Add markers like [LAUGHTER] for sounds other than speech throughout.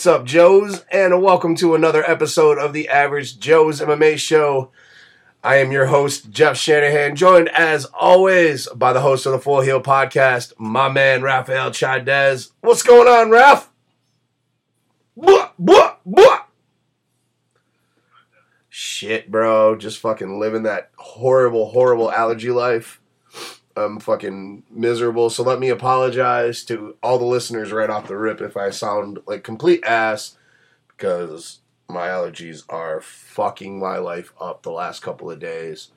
What's up, Joes? And welcome to another episode of the Average Joe's MMA Show. I am your host, Jeff Shanahan, joined as always by the host of the Full Heel Podcast, my man, Rafael Chadez. What's going on, Raf? Blah, blah, blah. Shit, bro. Just fucking living that horrible, horrible allergy life. I'm fucking miserable. So let me apologize to all the listeners right off the rip if I sound like complete ass because my allergies are fucking my life up the last couple of days.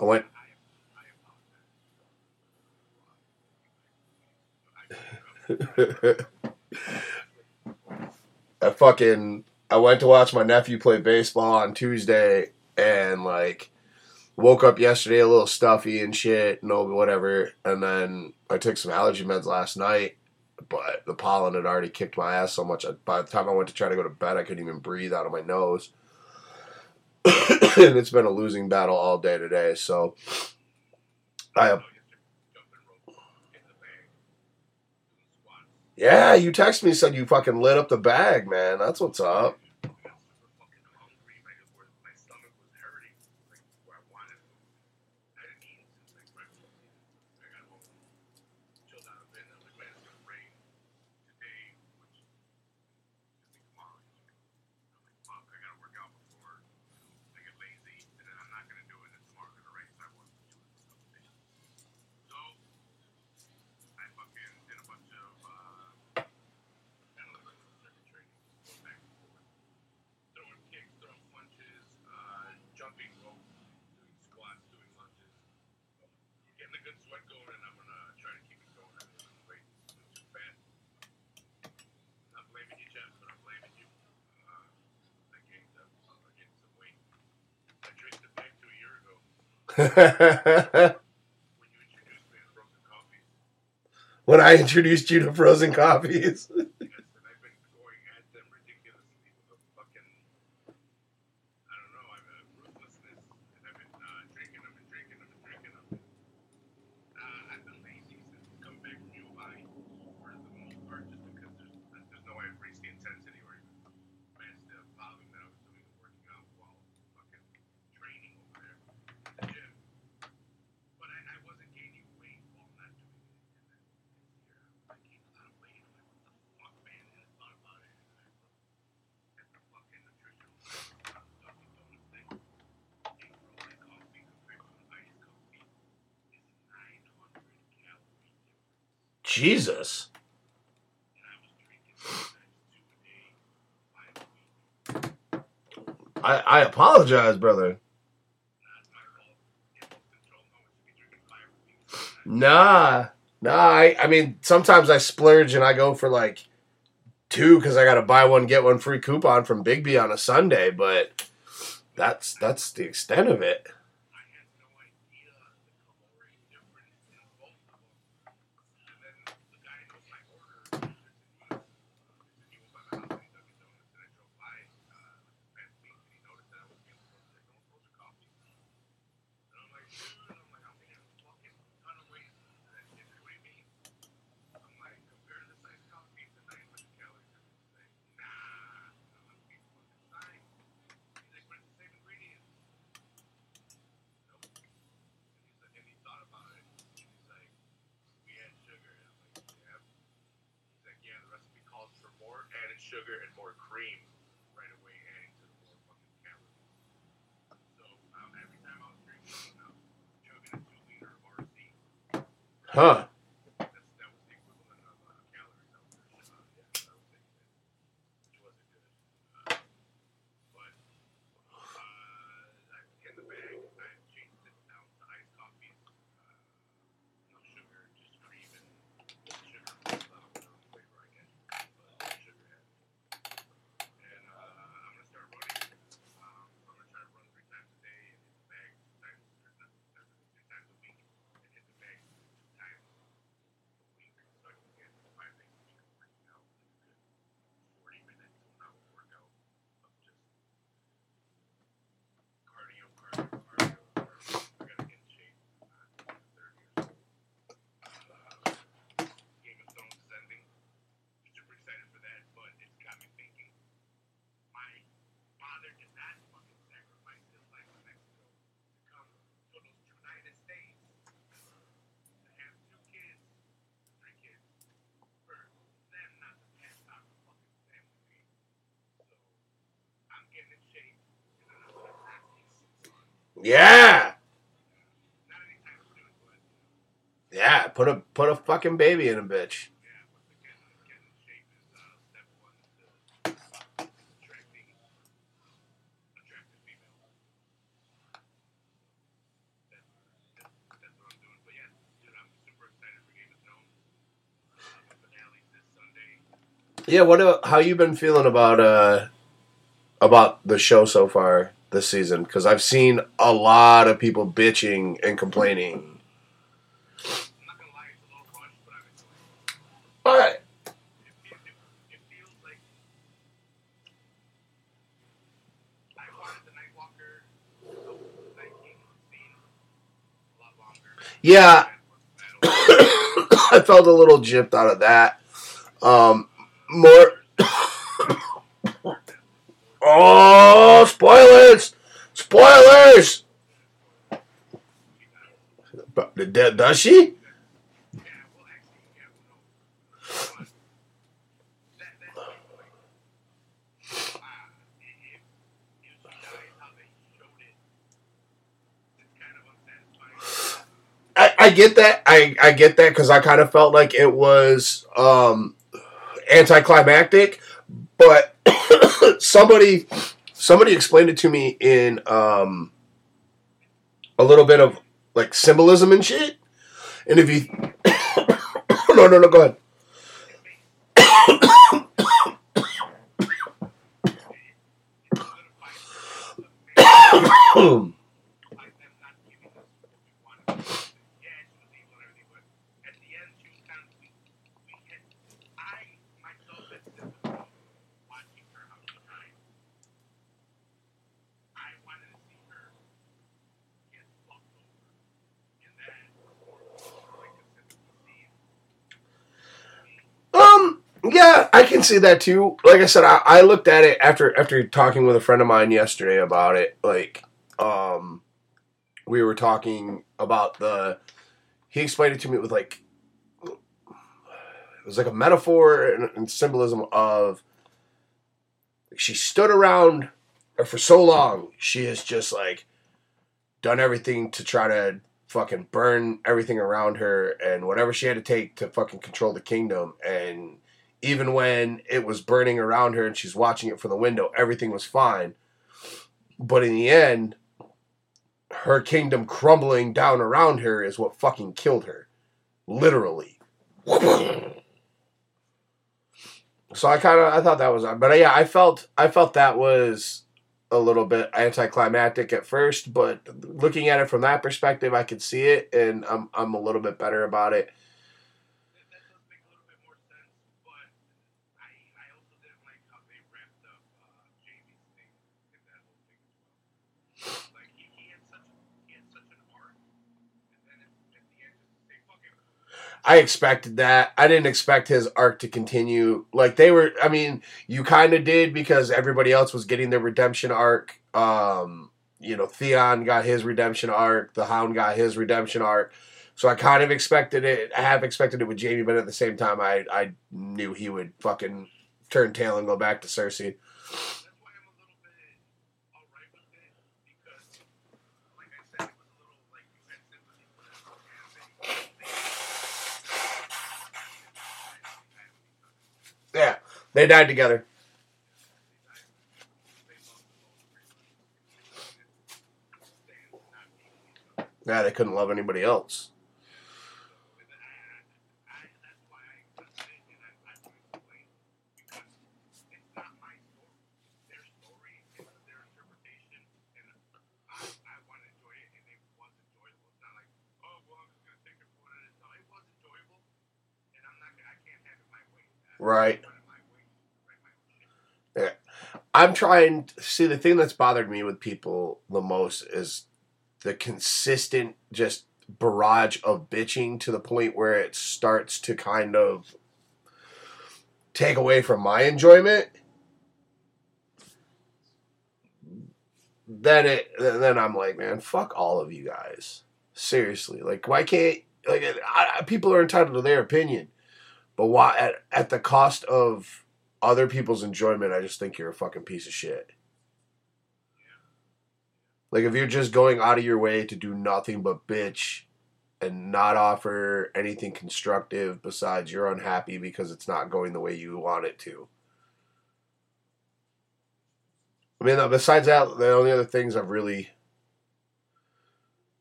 I went. [LAUGHS] I fucking I went to watch my nephew play baseball on Tuesday and like woke up yesterday a little stuffy and shit, no whatever, and then I took some allergy meds last night, but the pollen had already kicked my ass so much. By the time I went to try to go to bed, I couldn't even breathe out of my nose, [COUGHS] and it's been a losing battle all day today. So I. Yeah, you texted me said you fucking lit up the bag, man. That's what's up. [LAUGHS] when I introduced you to frozen coffees. [LAUGHS] Jesus. I, I apologize, brother. Nah, nah. I, I mean, sometimes I splurge and I go for like two because I got to buy one get one free coupon from Biggby on a Sunday, but that's that's the extent of it. sugar and more cream right away, adding to the more fucking calories. So um, every time I was drinking, I was chugging a two liter of RC. Huh. That's, that was the equivalent of uh, calories. I was, uh, yeah, I was taking it, which wasn't good. Uh, but uh, I, in the bag, I changed it down to iced coffees. Uh, no sugar, just cream and sugar. I don't know the flavor I get, but sugar added. And uh, I'm gonna start running. Um, I'm gonna try to run three times a day and hit the bag two times, or not, not three times a week, and hit the bag two times Yeah. Yeah. Put a put a fucking baby in a bitch. yeah, what How you been feeling about uh about the show so far this season? Because I've seen a lot of people bitching and complaining. But. Yeah. [COUGHS] I felt a little gypped out of that. Um, more. Oh, spoilers! Spoilers! But does she? I, I get that. I, I get that because I kind of felt like it was um, anticlimactic, but somebody somebody explained it to me in um, a little bit of like symbolism and shit. And if you no no no go ahead. It solidifies like them not giving us what we wanted. Yeah, she was evil and everything, but at the end, she was kind of we, we had I myself had sympathy watching her how she died. I wanted to see her get fucked over, and that was like a sympathy scene. Um. Yeah, I can see that too. Like I said, I, I looked at it after after talking with a friend of mine yesterday about it. Like, um, we were talking about the. He explained it to me with like. It was like a metaphor and, and symbolism of. She stood around, for so long, she has just like, done everything to try to fucking burn everything around her and whatever she had to take to fucking control the kingdom and even when it was burning around her and she's watching it from the window everything was fine. But in the end her kingdom crumbling down around her is what fucking killed her. Literally. So i kind of i thought that was but yeah i felt i felt that was a little bit anticlimactic at first, but looking at it from that perspective, I could see it, and I'm I'm a little bit better about it. That, that does make a little bit more sense, but I I also didn't like how they wrapped up uh, Jamie's thing in that whole thing as well. Like he, he had such he had such an arc, and then at, at the end just to say fuck it. I expected that. I didn't expect his arc to continue. Like they were. I mean, you kind of did because everybody else was getting their redemption arc. Um, you know, Theon got his redemption arc. The Hound got his redemption arc. So I kind of expected it. I have expected it with Jamie, but at the same time, I I knew he would fucking turn tail and go back to Cersei. That's why I'm a little bit alright with it because, like I said, it was a little like you had sympathy for them, and they. they Yeah, they died together. Yeah, they couldn't love anybody else. Right. I'm trying to see the thing that's bothered me with people the most is the consistent just barrage of bitching to the point where it starts to kind of take away from my enjoyment. Then it then I'm like, man, fuck all of you guys. Seriously, like why can't like I, people are entitled to their opinion, but why at at the cost of other people's enjoyment? I just think you're a fucking piece of shit. Like if you're just going out of your way to do nothing but bitch and not offer anything constructive besides you're unhappy because it's not going the way you want it to. I mean, besides that, the only other things I've really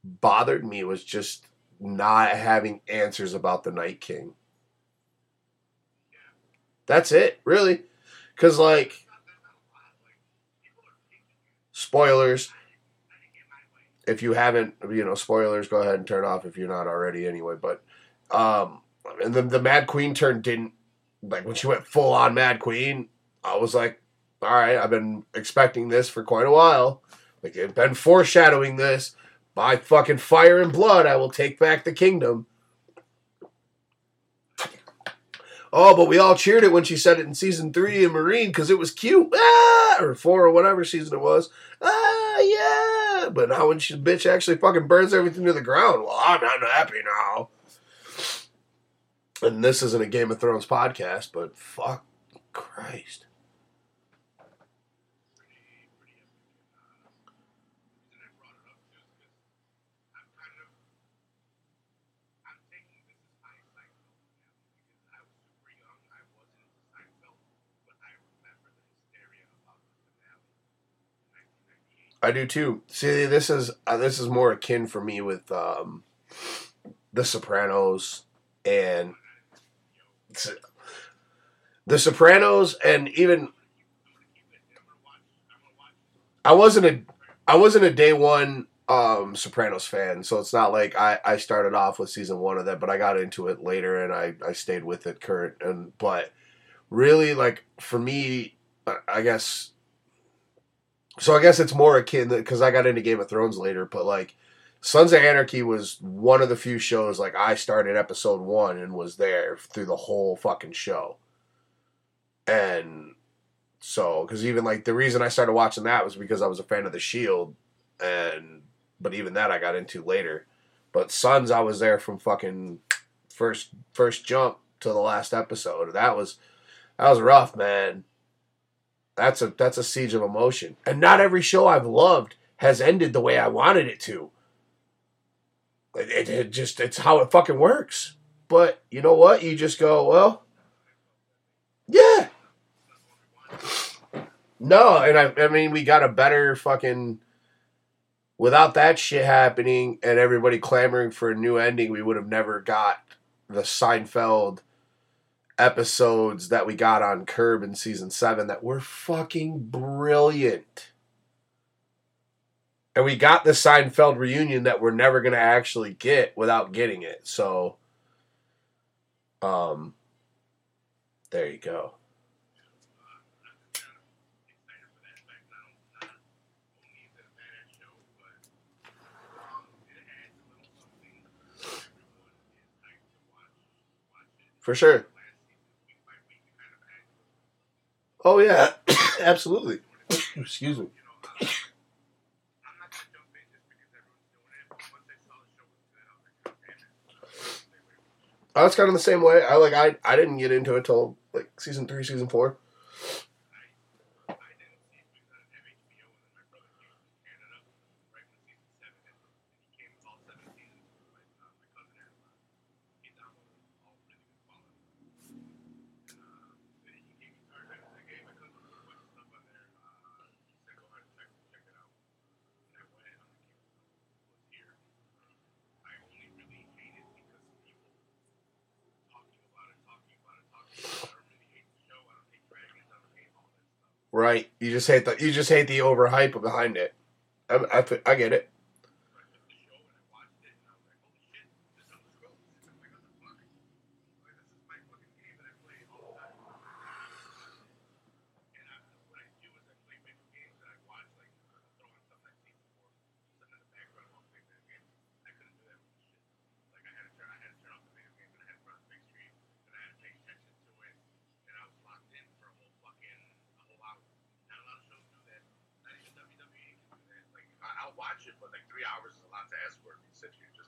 bothered me was just not having answers about the Night King. That's it, really. Because, like, spoilers. If you haven't, you know, spoilers, go ahead and turn off if you're not already anyway. But, um, and then the Mad Queen turn didn't, like, when she went full on Mad Queen, I was like, all right, I've been expecting this for quite a while. Like, it's been foreshadowing this. By fucking fire and blood, I will take back the kingdom. Oh, but we all cheered it when she said it in season three in Meereen because it was cute. Ah! Or four or whatever season it was. Ah, yeah. But now when she bitch actually fucking burns everything to the ground, well, I'm not happy now. And this isn't a Game of Thrones podcast, but fuck Christ. pretty, pretty epic. Uh, the reason I brought it up too is because I'm kind of, I'm taking this as my Seinfeld now because I was super young. I wasn't into Seinfeld, but I remember the hysteria about the finale in 1998. I do too. See, this is uh, this is more akin for me with um, The Sopranos and The Sopranos, and even. I wasn't a I wasn't a day one um, Sopranos fan, so it's not like I, I started off with season one of that, but I got into it later and I, I stayed with it current and but really like for me, I guess. So I guess it's more akin because I got into Game of Thrones later, but like Sons of Anarchy was one of the few shows like I started episode one and was there through the whole fucking show, and so because even like the reason I started watching that was because I was a fan of the Shield, and but even that I got into later. But Sons, I was there from fucking first first jump to the last episode. That was that was rough, man. That's a that's a siege of emotion, and not every show I've loved has ended the way I wanted it to. It, it, it just it's how it fucking works. But you know what? You just go well. Yeah. No, and I I mean we got a better fucking without that shit happening and everybody clamoring for a new ending, we would have never got the Seinfeld episodes that we got on Curb in season seven that were fucking brilliant. And we got the Seinfeld reunion that we're never gonna actually get without getting it. So um there you go. to. For sure. Last season, week by week, it kind of adds. Oh yeah, [COUGHS] absolutely. Excuse me. I was kind of the same way. I like I I didn't get into it till like season three, season four. I didn't see it because I didn't have HBO, and then my brother came from Canada right when season seven ended, and he came with all seven seasons. My, uh, my cousin had them. He downloaded them all really good quality. And uh, then he gave me started. I was like, hey, my cousin put a bunch of stuff on there. Uh, he said, go ahead and check, check it out. And I went on the cable was here. I only really hate it because people talking about it, talking about it, talking about it. I don't really hate the show. I don't hate dragons. I don't hate all that stuff. Right. You just hate the you just hate the overhype behind it. I I, I get it.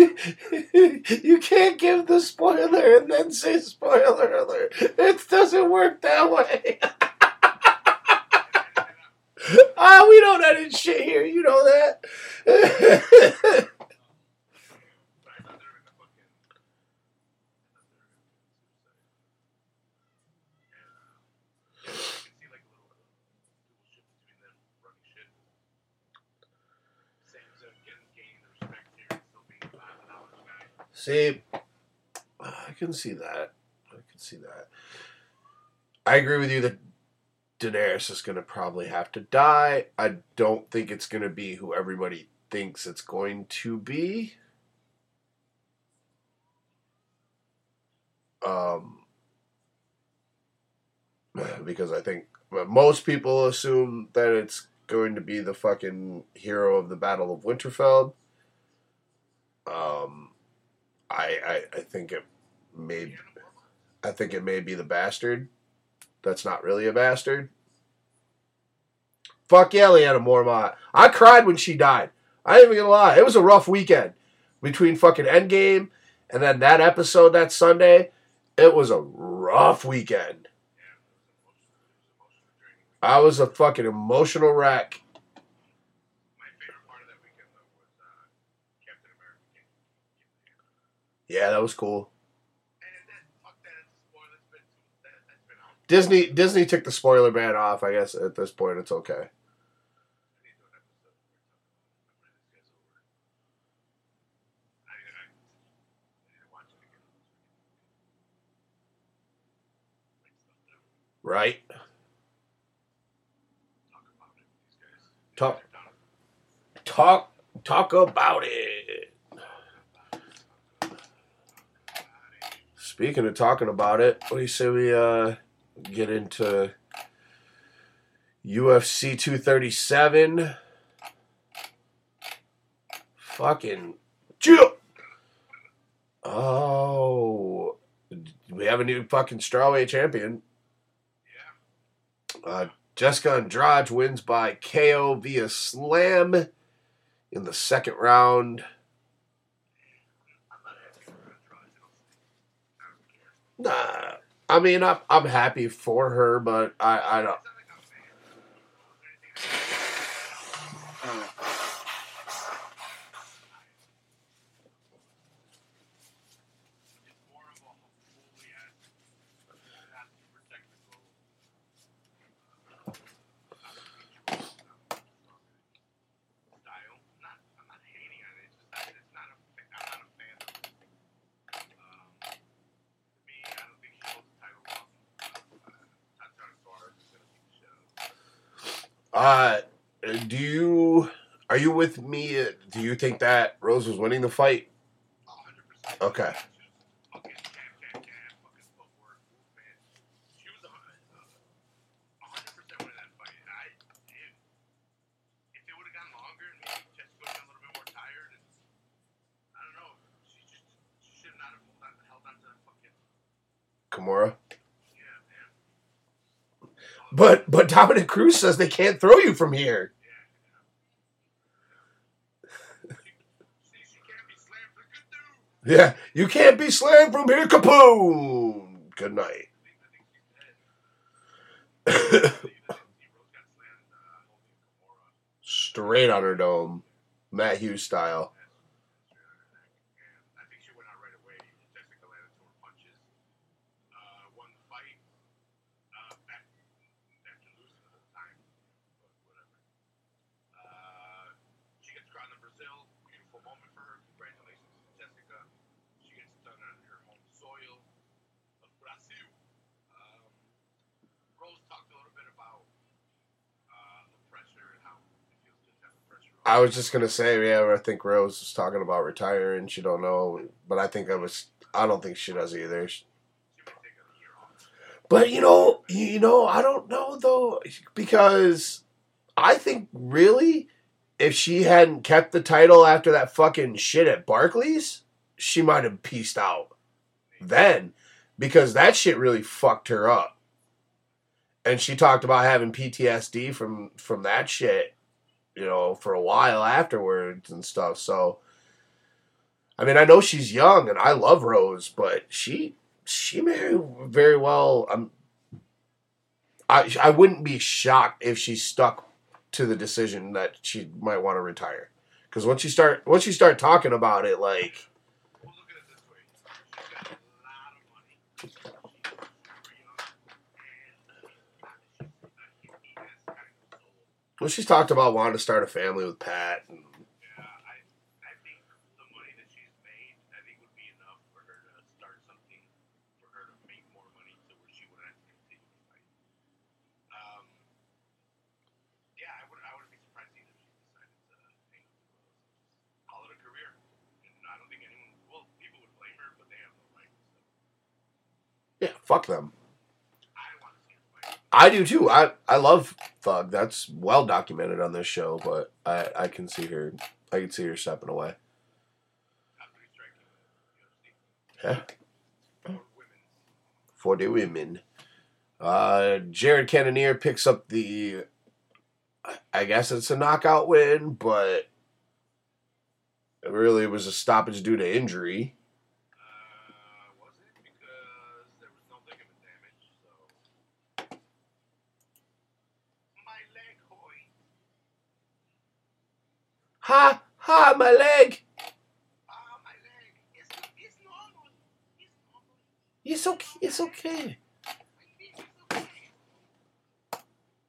[LAUGHS] you can't give the spoiler and then say spoiler alert. It doesn't work that way. [LAUGHS] Ah, we don't edit shit here. You know that. [LAUGHS] but I thought they were in the fucking. I thought they were gonna commit suicide. And uh, yeah, I can see like a little dual shit between them running shit. Sansa getting gaining the respect here and still being the five dollars guy. See, I can see that. I can see that. I agree with you that Daenerys is going to probably have to die. I don't think it's going to be who everybody thinks it's going to be. Um, [SIGHS] because I think most people assume that it's going to be the fucking hero of the Battle of Winterfell. Um, I, I I think it may I think it may be the bastard. That's not really a bastard. Fuck yeah, Lyanna Mormont. I cried when she died. I ain't even gonna lie. It was a rough weekend between fucking Endgame and then that episode that Sunday. It was a rough weekend. I was a fucking emotional wreck. My favorite part of that weekend though was uh, Captain America. getting- Yeah, that was cool. And that, fuck that, it's a spoiler. It's been too, that, that's been out. Disney Disney took the spoiler ban off. I guess at this point it's okay. Right? Talk about it with these guys. Talk- Sit down. Talk talk about it. Speaking of talking about it, what do you say we uh get into UFC 237? Fucking chill. Oh, we have a new fucking strawweight champion. Yeah. Uh, Jessica Andrade wins by KO via slam in the second round. I'm not asking for a draw. I don't, I don't care. Nah, I mean, I'm, I'm happy for her, but I, I don't. It's not like I'm mad. Was there anything I It's more of a fully as not super technical. Style. Not, I'm not hating on it. It's just that it's not a. fa- I'm not a fan of it. Um, to me, I don't think she holds the title long. Uh, Tatiana Suarez is gonna beat the shit out of her. Uh, do you are you with me? Do you think that Rose was winning the fight? A hundred percent. Okay. Fucking cat, cat, cat, fucking footwork, movement. She was a hun- uh, a hundred percent winning that fight. I, if, if it would have gone longer and maybe Jessica would have been a little bit more tired, and I don't know, she just she should not have held on, held on the fight? Okay. Kimura. yeah, man. But but Dominick Cruz says they can't throw you from here. See, she can't be slammed for good dude. Yeah, you can't be slammed from here. Kaboom. Good night. [COUGHS] Straight on her dome, Matt Hughes style. I think she went out right away. Jessica landed two more punches. Uh, won the fight. Uh, I was just gonna say, yeah, I think Rose was talking about retiring. She don't know, but I think I was. I don't think she does either. But you know, you know, I don't know though because I think really, if she hadn't kept the title after that fucking shit at Barclays, she might have pieced out then because that shit really fucked her up. And she talked about having PTSD from from that shit, you know, for a while afterwards and stuff. So I mean, I know she's young and I love Rose, but she she may very well um I I wouldn't be shocked if she stuck to the decision that she might want to retire. Cuz once you start once you start talking about it like Well, look at it this way. She's got a lot of money. She's super young. And uh, she, he has kind of soul. Well she's talked about wanting to start a family with Pat and Yeah, I, I think the money that she's made, I think would be enough for her to start something, for her to make more money to where she would have to continue to fight. Um, yeah, I would, I would be surprised either if she decided to hang up the gloves and just call it a career. And I don't think anyone, well, people would blame her, but they have no right. So yeah, fuck them. I want to see her fight. I do too. I I love Thug. That's well documented on this show, but I I can see her I can see her stepping away. Yeah. For the women. Uh, Jared Cannonier picks up the, I guess it's a knockout win, but really it was a stoppage due to injury. Uh, was it? Because there was no ligament damage, so. My leg, hoy. Ha ha, my leg. Ah, my leg. It's, it's normal. It's normal. It's okay. It's okay. My okay.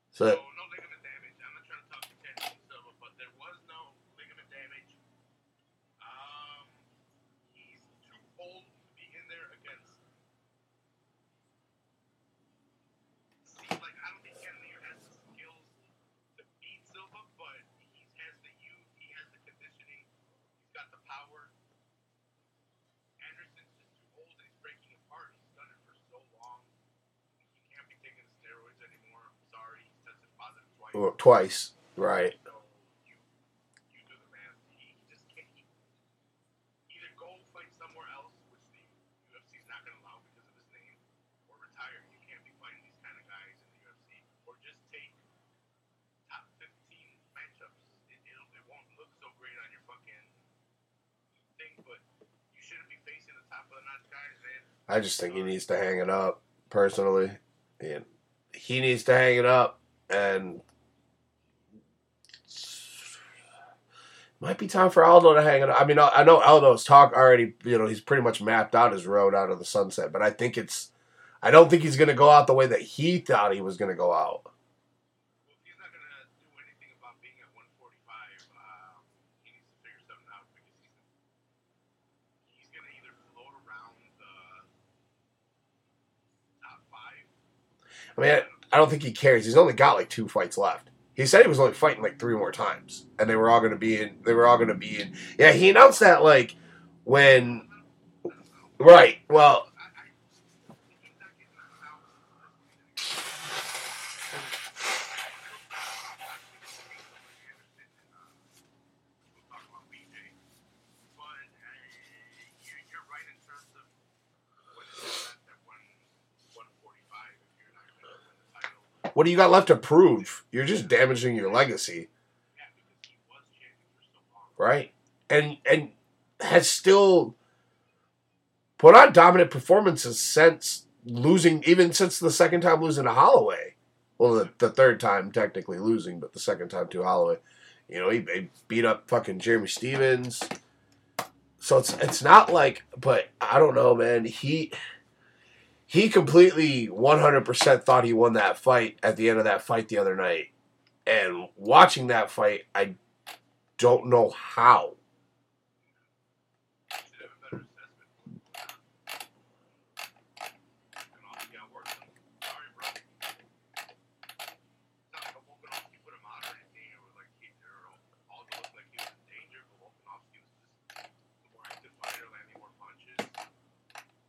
So So, no ligament damage. I'm not trying to talk to Anderson Silva, but there was no ligament damage. Um, he's too old to be in there against. Seems like I don't think Cannonier has the skills to beat Silva, but he has the youth, he has the conditioning, he's got the power. Anderson's just too old and he's breaking apart. He's done it for so long. He can't be taking the steroids anymore. I'm sorry, he's tested positive twice. well, twice, right? So you you do the math. He just can't. He, either go fight somewhere else, which the UFC's not going to allow because of his name, or retire. You can't be fighting these kind of guys in the UFC, or just take top 15 matchups. It, it'll, it won't look so great on your fucking thing, but you shouldn't be facing the top of the notch twice, right? I just think he needs to hang it up personally, and he needs to hang it up, and might be time for Aldo to hang it up. I mean, I know Aldo's talk already. You know, he's pretty much mapped out his road out of the sunset, but I think it's. I don't think he's going to go out the way that he thought he was going to go out. Well, if he's not going to do anything about being at 145, um, he needs to figure something out because he's he's going to either float around the top five. I mean, I, I don't think he cares. He's only got like two fights left. He said he was only fighting like three more times, and they were all going to be in. They were all going to be in. Yeah, he announced that like when. Right. Well, I, I, he's not getting knocked out. We'll talk about BJ. But uh, you're, you're right in terms of what is left at one, 145 if you're not going to win the title. What do you got left to prove? You're just damaging your legacy, right? And and has still put on dominant performances since losing, even since the second time losing to Holloway. Well, the, the third time technically losing, but the second time to Holloway. You know, he, he beat up fucking Jeremy Stephens. So it's it's not like, but I don't know, man. He he completely 100% thought he won that fight at the end of that fight the other night. And watching that fight, I don't know how. Should have a better assessment. And all he got work done. Sorry, bro. It's not like Volkanovski put him out or anything. It was like Keith Earl. Aldo looked like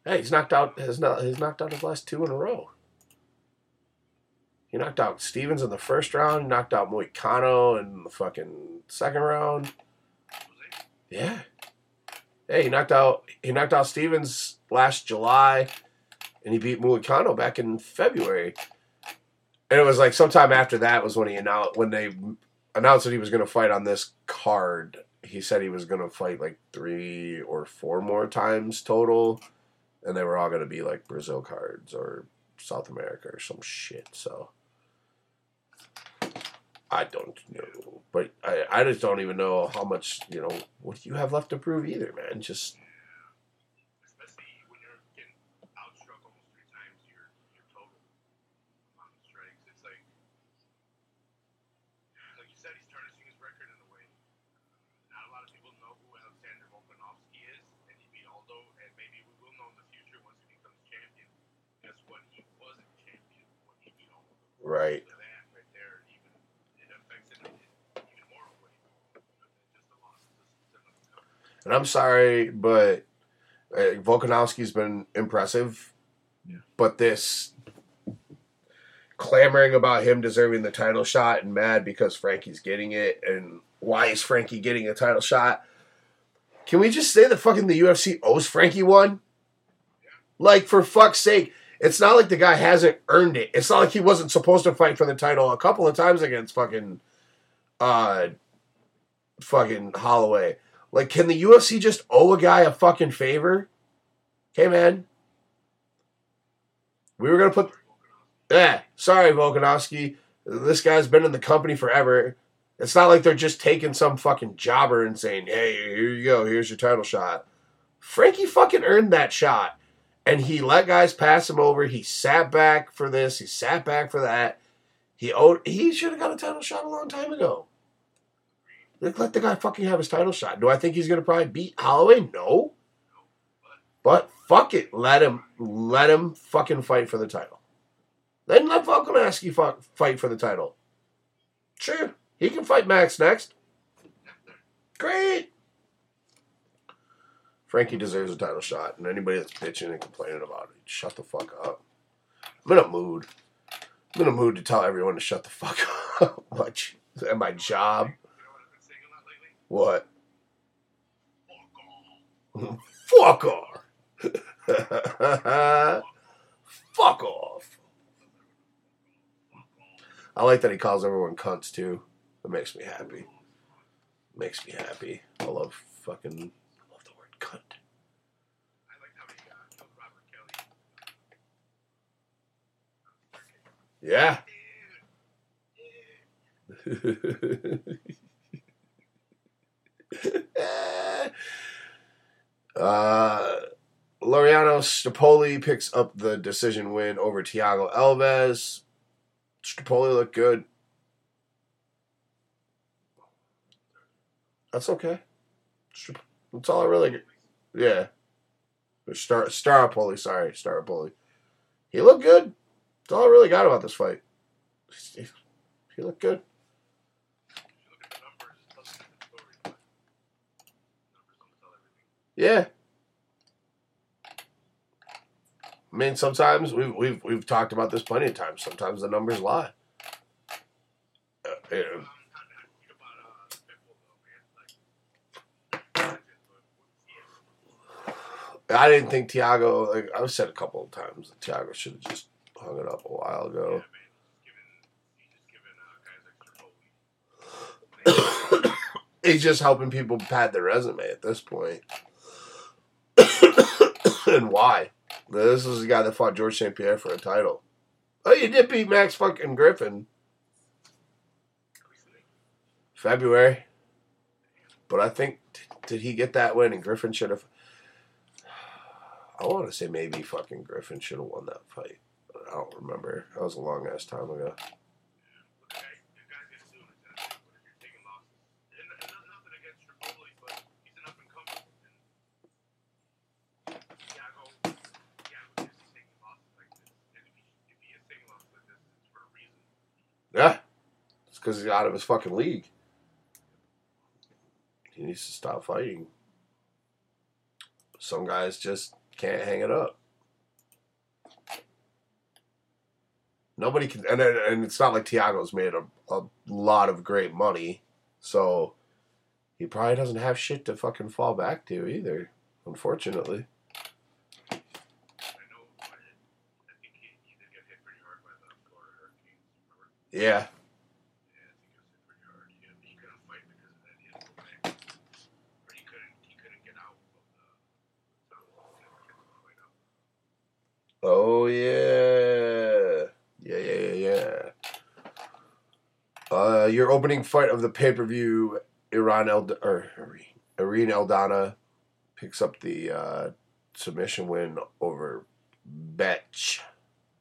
Hey, he's knocked out. Has not. He's knocked out his last two in a row. He knocked out Stephens in the first round. Knocked out Moicano in the fucking second round. Yeah. Hey, he knocked out. He knocked out Stephens last July, and he beat Moicano back in February. And it was like sometime after that was when he announced when they announced that he was going to fight on this card. He said he was going to fight like three or four more times total, and they were all going to be like Brazil cards or South America or some shit. So I don't know, but I, I just don't even know how much you know what you have left to prove either, man. Just Especially when you're getting outstruck almost three times your your total amount of strikes. It's like like you said, he's tarnishing his record in a way. Not a lot of people know who Alexander Volkanovski is, and he beat Aldo, and maybe we will know in the future once he becomes champion. Guess what? He wasn't champion when he beat Aldo. right. So that right there, even it affects him in even more of a way. Just the loss, just another cover. And I'm sorry, but uh, Volkanovski's been impressive. Yeah. But this clamoring about him deserving the title shot and mad because Frankie's getting it and why is Frankie getting a title shot? Can we just say that fucking the UFC owes Frankie one? Like for fuck's sake, it's not like the guy hasn't earned it. It's not like he wasn't supposed to fight for the title a couple of times against fucking uh fucking Holloway. Like, can the UFC just owe a guy a fucking favor? Okay, man. We were gonna put. Yeah, sorry, Volkanovski. This guy's been in the company forever. It's not like they're just taking some fucking jobber and saying, "Hey, here you go. Here's your title shot." Frankie fucking earned that shot, and he let guys pass him over. He sat back for this. He sat back for that. He owed. He should have got a title shot a long time ago. Let, let the guy fucking have his title shot. Do I think he's gonna probably beat Holloway? No. But fuck it. Let him let him fucking fight for the title. Then let Volkanovski fight for the title. Sure. He can fight Max next. Great. Frankie deserves a title shot, and anybody that's bitching and complaining about it, shut the fuck up. I'm in a mood. I'm in a mood to tell everyone to shut the fuck [LAUGHS] up. Much at my job. You know what I've been saying a lot lately? Fuck off. [LAUGHS] Fuck off. I like that he calls everyone cunts too. It makes me happy. Makes me happy. I love fucking I love the word cunt. I [LAUGHS] [LAUGHS] like how he uh, killed Robert Kelly. Yeah. [LAUGHS] uh, Laureano Stapoli picks up the decision win over Thiago Alves. Stapoli looked good. That's okay. That's all I really. Yeah. Star Staropoli, sorry, Staropoli. He looked good. That's all I really got about this fight. He looked good. If you look at the numbers, it tells a different story, but numbers don't tell everything. Yeah. I mean, sometimes we've we've we've talked about this plenty of times. Sometimes the numbers lie. Uh, yeah. I think about uh, Pitbull though, man? Like, yeah. I didn't think Thiago. Like I've said a couple of times, that Thiago should have just hung it up a while ago. man. He's giving, he's just giving uh, guys extra holy. [COUGHS] He's just helping people pad their resume at this point. And why? This is the guy that fought George St. Pierre for a title. Oh, you did beat Max fucking Griffin February. But I think did he get that win and Griffin should have I want to say maybe fucking Griffin should have won that fight. I don't remember. That was a long ass time ago. because he's out of his fucking league. He needs to stop fighting. Some guys just can't hang it up. Nobody can, and, and it's not like Thiago's made a, a lot of great money, so he probably doesn't have shit to fucking fall back to either, unfortunately. Yeah. Oh yeah, yeah, yeah, yeah, yeah. Uh, your opening fight of the pay per view, Iran or Irene Aldana picks up the uh, submission win over Betch,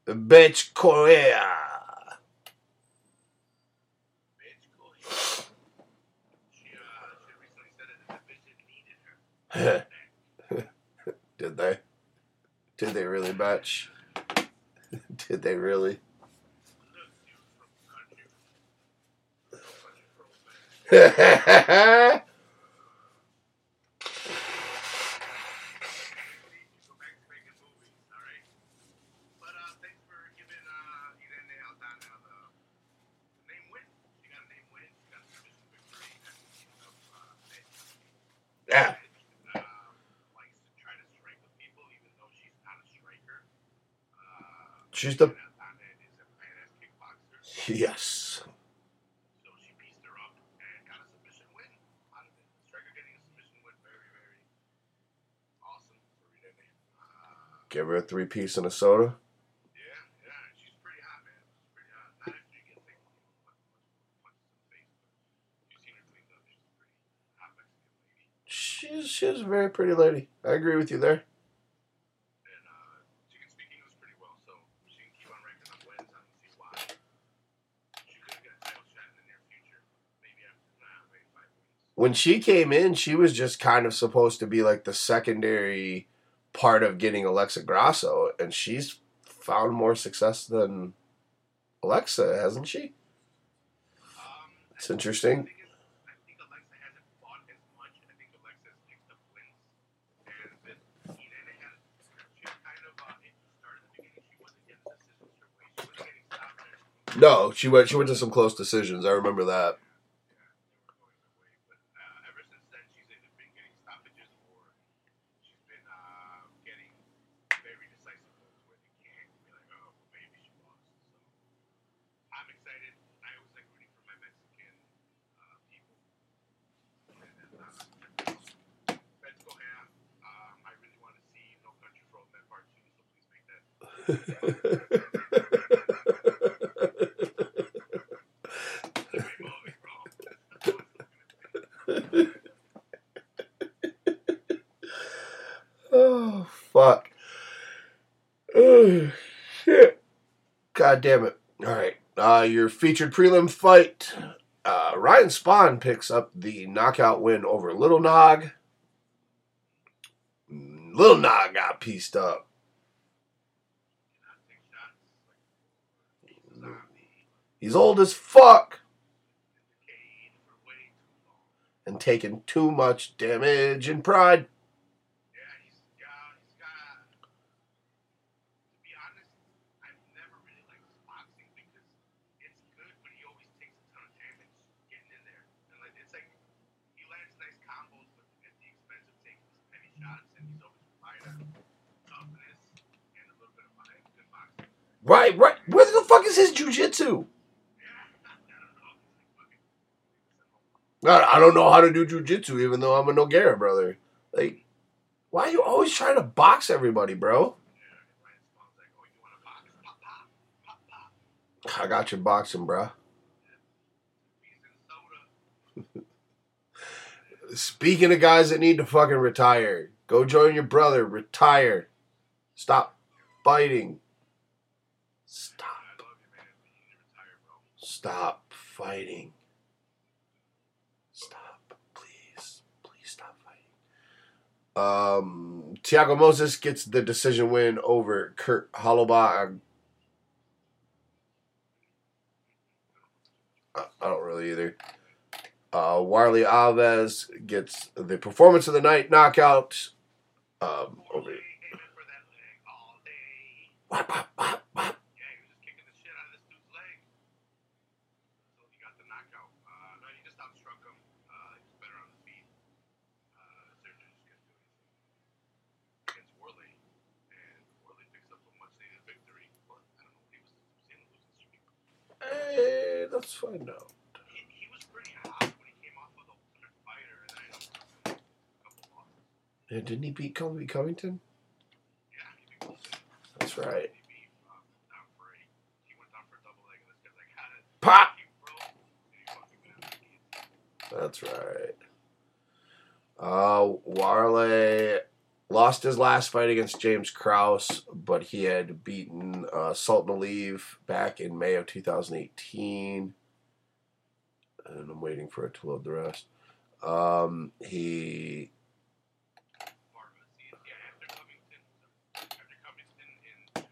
Betch Correia. [LAUGHS] Did they? Did they really, Betch? [LAUGHS] Did they really? [LAUGHS] Look, for Irene. Uh, Give her a three piece and a soda. she's. She's the. She's. She's she's a very pretty lady. I agree with you there. And uh, she can speak English pretty well, so she can keep on ranking up wins. I don't see why. She could get a title shot in the near future. Maybe after, nah, maybe five wins. When she came in, she was just kind of supposed to be like the secondary part of getting Alexa Grasso, and she's found more success than Alexa, hasn't she? Um, It's interesting. The thing is, I think Alexa hasn't fought as much. I think Alexa has picked up wins. And with Irene had, she had kind of, it started at the beginning, she wasn't getting decisions her way. She wasn't getting stopped or anything. No, she went. She went to some close decisions. I remember that. Yeah, they were going her way. But uh, ever since then, she's either been getting stoppages or she's been uh, getting very decisive moves where they can't be like, oh, well, maybe she lost. So I'm excited. I always like rooting for my Mexican uh, people. And then, uh, let's go ham. Um, I really want to see No Country for Old Men Part 2, so please make that. movie, bro. Oh fuck! Oh shit! God damn it! All right, uh, your featured prelim fight. Uh, Ryan Spann picks up the knockout win over Little Nog. Little Nog got pieced up. Not take shots. Like, he's a zombie. He's old as fuck and taking too much damage and pride. Right, right. Where the fuck is his jujitsu? Yeah, I don't know. He's like fucking. I don't know how to do jujitsu, even though I'm a Nogueira brother. Like, why are you always trying to box everybody, bro? I got you boxing, bro. [LAUGHS] Speaking of guys that need to fucking retire, go join your brother. Retire. Stop fighting. Stop. I love you, man. but You need to retire, bro. Stop fighting. Stop. Please. Please stop fighting. Um, Thiago Moisés gets the decision win over Kurt Holobaugh. I, I don't really either. Uh, Warley Alves gets the performance of the night knockout. Um, over. Aiming for that leg all day. Whap, whap, whap, whap. Yeah, he was just kicking the shit out of Hey, let's find out. He, he was pretty hot when he came off of the Ultimate Fighter, and I know a couple losses. Yeah, didn't he beat Colby Covington? Yeah. That's right. Pop! Out. That's right. Uh, Warley lost his last fight against James Krause, but he had beaten uh, Sultan Aliev back in May of 2018. And I'm waiting for it to load the rest. Um, he Yeah, after Covington, after Covington in 2015,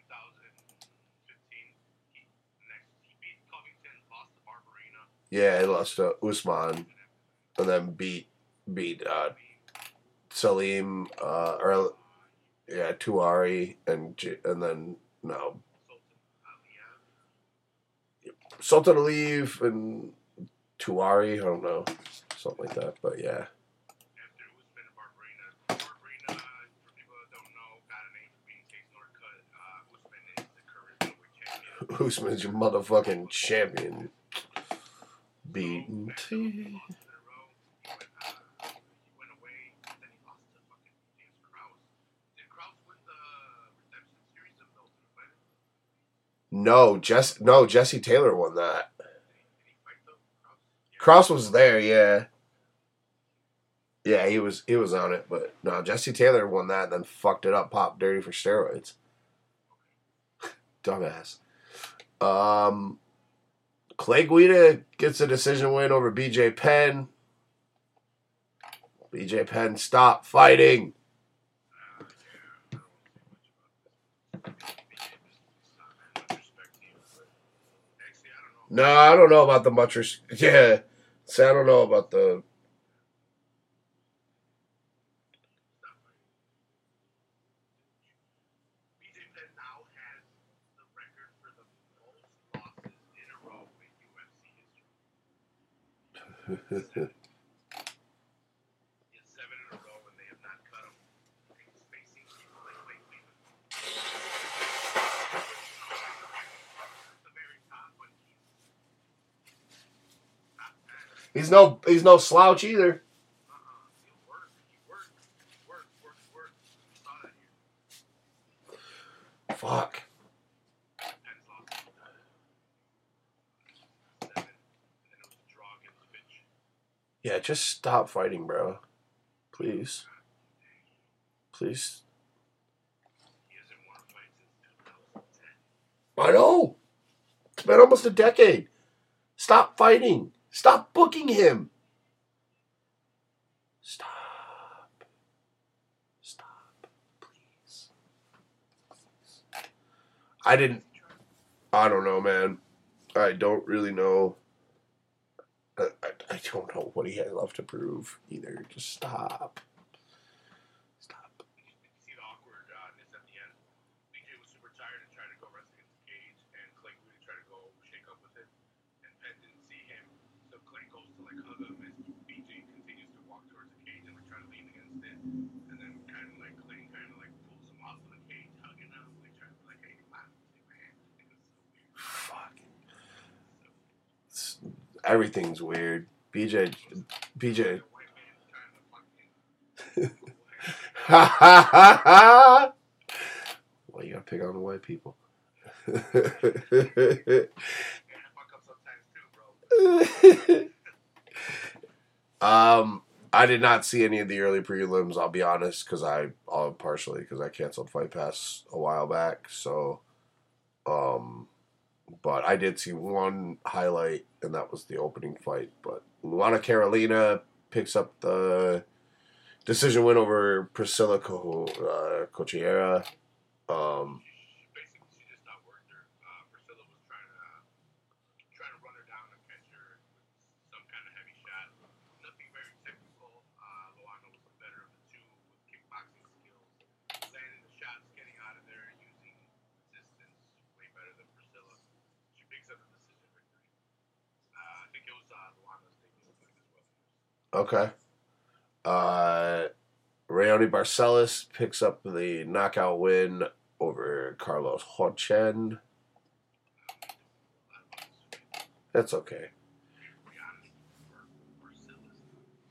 he next he beat Covington, lost to yeah he lost to Usman and then beat beat uh, Salim uh, or yeah Touahri and and then no Sultan Aliyev. And Touahri, I don't know, something like that. But yeah, After Usman and Barberena, Barberena, for people that don't know, got a name for being Sage Northcutt. Uh, Usman is the current middleweight champion. Usman's your motherfucking champion. Beaten. So, back to loss in a row. He went, uh, he went away, then he lost to fucking James Krause. Did Krause win the redemption series of the Ultimate Fighter? No, Jess. No, Jesse Taylor won that. Krause was there, yeah. Yeah, he was he was on it, but no, Jesse Taylor won that and then fucked it up, popped dirty for steroids. [LAUGHS] Dumbass. Um Clay Guida gets a decision win over BJ Penn. BJ Penn, stop fighting. Uh, yeah, I don't want to say much about this. BJ just not much respect to you, but actually, I don't know. No, I don't know about the much. Res- [LAUGHS] yeah, see, I don't know about the. [LAUGHS] BJ Penn now has the record for the most losses in a row in UFC history. He has seven in a row, and they have not cut him. He's facing people like Blake Weaver. The very top, but he's top ten. He's no he's no slouch either. Fuck. Yeah, just stop fighting, bro. Please. Please. He hasn't won a fight since 2010. I know. It's been almost a decade. Stop fighting. Stop booking him. Stop. Stop. Please. I didn't. I don't know, man. I don't really know. I, I, I don't know what he has left to prove either. Just. Stop. Did you see the awkwardness at the end? BJ was super tired and tried to go rest against the cage, and Clay Guida tried to go shake up with him, and Penn didn't see him, so Clay goes to like hug him, and BJ continues to walk towards the cage and like try to lean against it, and then kind of like Clay kind of like pulls him off of the cage, hugging him, like trying to be like, hey, relax, take my hand. It was so weird. Fuck. It's- everything's weird. BJ. BJ. Ha [LAUGHS] ha ha ha! Well, you gotta pick on the white people. [LAUGHS] Um, I did not see any of the early prelims. I'll be honest, because I, uh, partially because I canceled Fight Pass a while back. So, um, but I did see one highlight, and that was the opening fight. But Luana Carolina picks up the decision win over Priscilla Co- uh, Cachoeira. Um, She basically she just outworked her. Uh, Priscilla was trying to trying to run her down and catch her with some kind of heavy shot. Nothing very technical. Uh, Luana was the better of the two with kickboxing skills, landing the shots, getting out of there, using resistance way better than Priscilla. She picks up the decision victory. Uh, I think it was uh, Luana's debut fight as well. Okay. Uh, Raoni Barcelos picks up the knockout win over Carlos Hodgen. That's okay.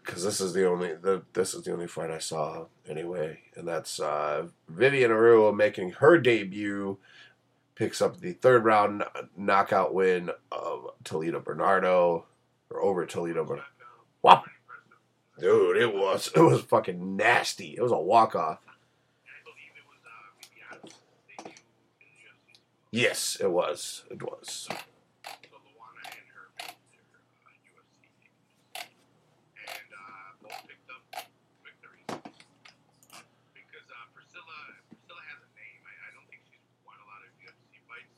Because this is the only the, this is the only fight I saw anyway, and that's uh, Viviane Araújo making her debut, picks up the third round knockout win of Talita Bernardo or over Talita Bernardo. Dude, it was [LAUGHS] it was fucking nasty. It was a walk off. Yes, it was. It was. So Luana and her made their uh, UFC debuts. And uh, both picked up victories. Because uh, Priscilla, Priscilla has a name. I, I don't think she's won a lot of UFC fights,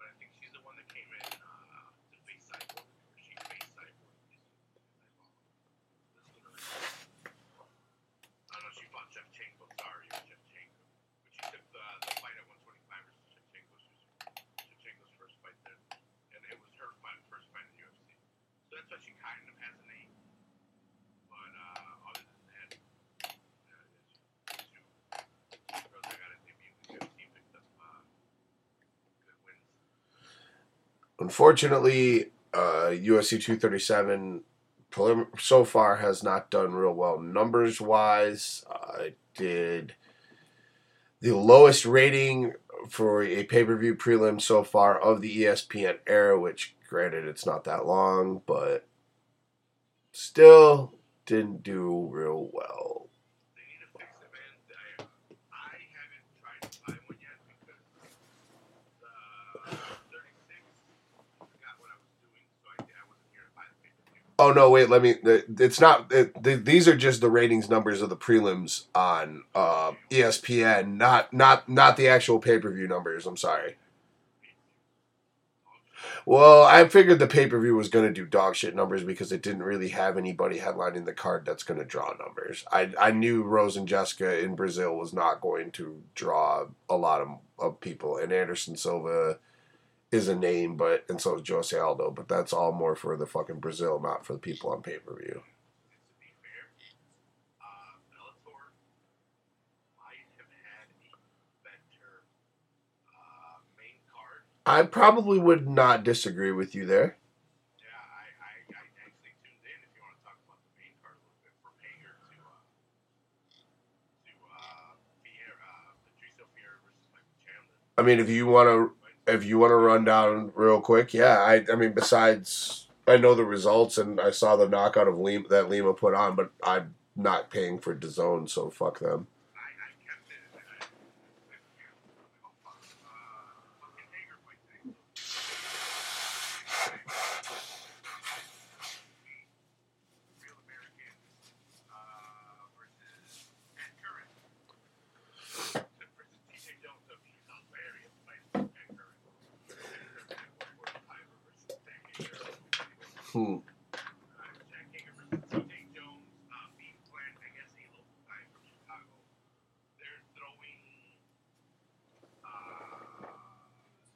but I think she's the one that came in uh, to face Cyborg. Or she faced Cyborg. I don't know, she fought Shevchenko. Sorry, it was Shevchenko. But she took the, the fight at 125 versus Shevchenko. She was Shevchenko's first fight there. And it was her fight, first fight in the UFC. She kind of has a name. But uh, other than that, two, girls that got the picked up uh, good wins. Unfortunately, uh, UFC 237 prelim- so far has not done real well numbers wise. Uh, did the lowest rating for a pay per view prelim so far of the ESPN era, which granted it's not that long, but still didn't do real well. They need to fix it, man. I, I haven't tried to buy one yet because the 36 forgot what I was doing, so I, I wasn't here to buy the pay-per-view. Oh no! Wait, let me. It's not. It, the, these are just the ratings numbers of the prelims on uh, ESPN, not not not the actual pay per view numbers. I'm sorry. Well, I figured the pay per view was going to do dog shit numbers because it didn't really have anybody headlining the card that's going to draw numbers. I I knew Rose and Jessica in Brazil was not going to draw a lot of, of people, and Anderson Silva is a name, but and so is Jose Aldo, but that's all more for the fucking Brazil, not for the people on pay per view. And to be fair, uh, Bellator might have had a better uh, main card. I probably would not disagree with you there. Yeah, I, I, I actually tuned in if you want to talk about the main card a little bit from Hager to uh, to uh, Fier, uh, Patricio Freire versus Michael Chandler. I mean, if you want to, if you want to run down real quick, yeah. I, I mean, besides, I know the results and I saw the knockout of Lima that Lima put on, but I'm not paying for DAZN, so fuck them. I, I kept it and I, I oh fuck, uh, fucking Hager fight today. Real American uh, versus Ed Curran. Versus TJ Jones of the hilarious fight with Ed Curran. World title versus Jack Hager. Hmm. Uh, Jack Hager versus TJ Jones. Uh, being planned, I guess, a local guy from Chicago. They're throwing. Uh,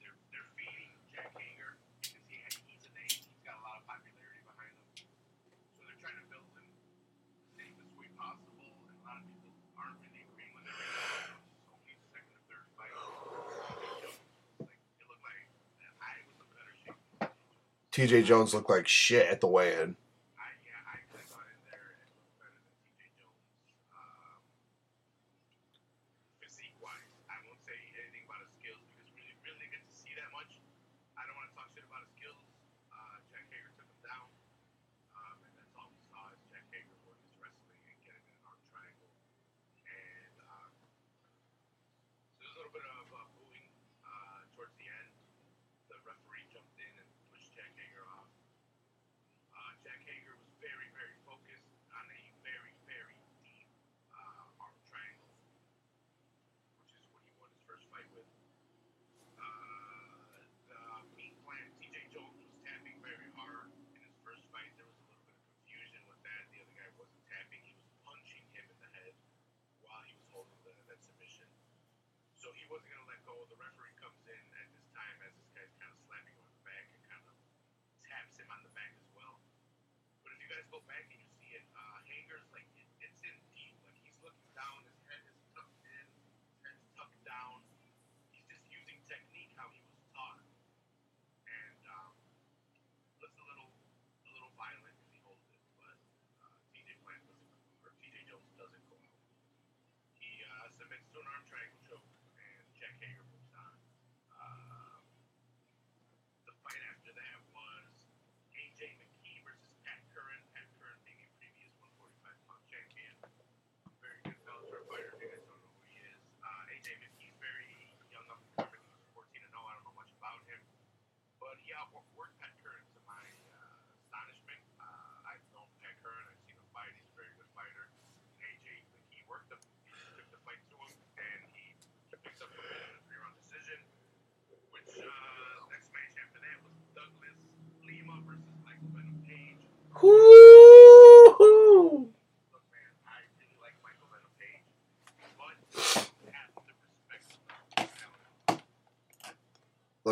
they're they're feeding Jack Hager because he he's a name. He's got a lot of popularity behind him. So they're trying to build him the safest way possible, and a lot of people aren't really agreeing with it right now. It's only the second or third fight. Like it looked like I was in better shape. than TJ Jones. Looked like shit at the weigh-in. I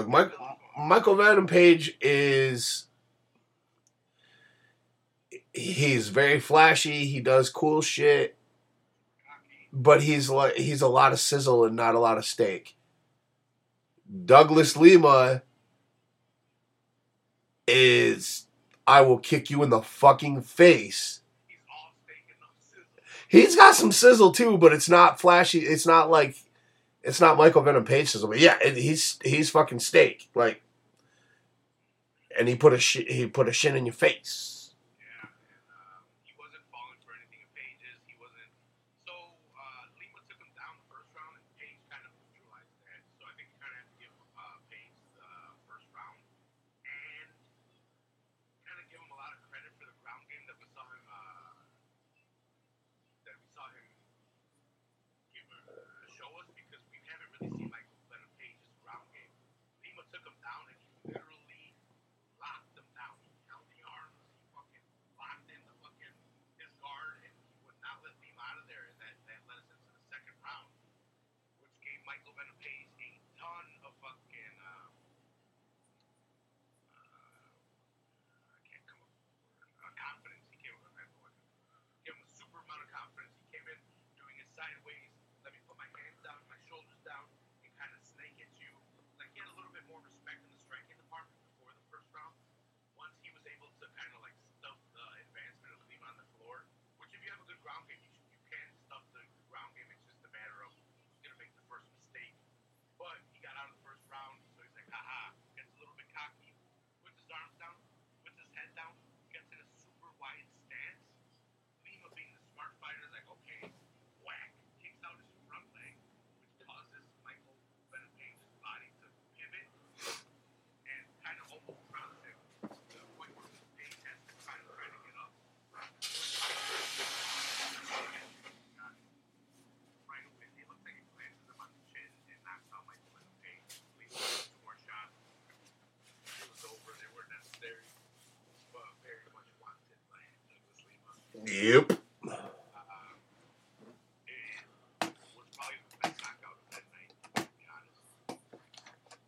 Look, Mike, Michael Page is he's very flashy. He does cool shit, but he's like he's a lot of sizzle and not a lot of steak. Douglas Lima is I will kick you in the fucking face. He's got some sizzle too, but it's not flashy. It's not like it's not Michael Venom Page says, but yeah, he's he's fucking steak, like, and he put a sh- he put a shin in your face. Yep.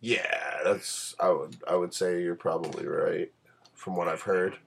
Yeah, that's I would I would say you're probably right from what I've heard.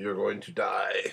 You're going to die.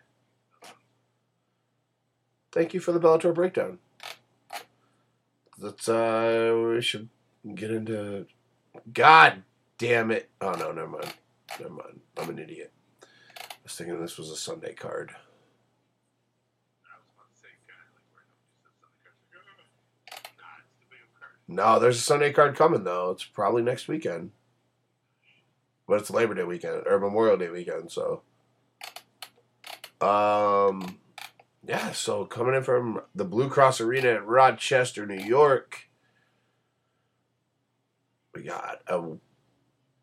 thank you for the Bellator breakdown. Let's uh, we should get into. God damn it! Oh no, never mind. Never mind. I'm an idiot. I was thinking this was a Sunday card. No, there's a Sunday card coming though. It's probably next weekend. But it's Labor Day weekend or Memorial Day weekend, so um yeah, so coming in from the Blue Cross Arena in Rochester, New York. We got a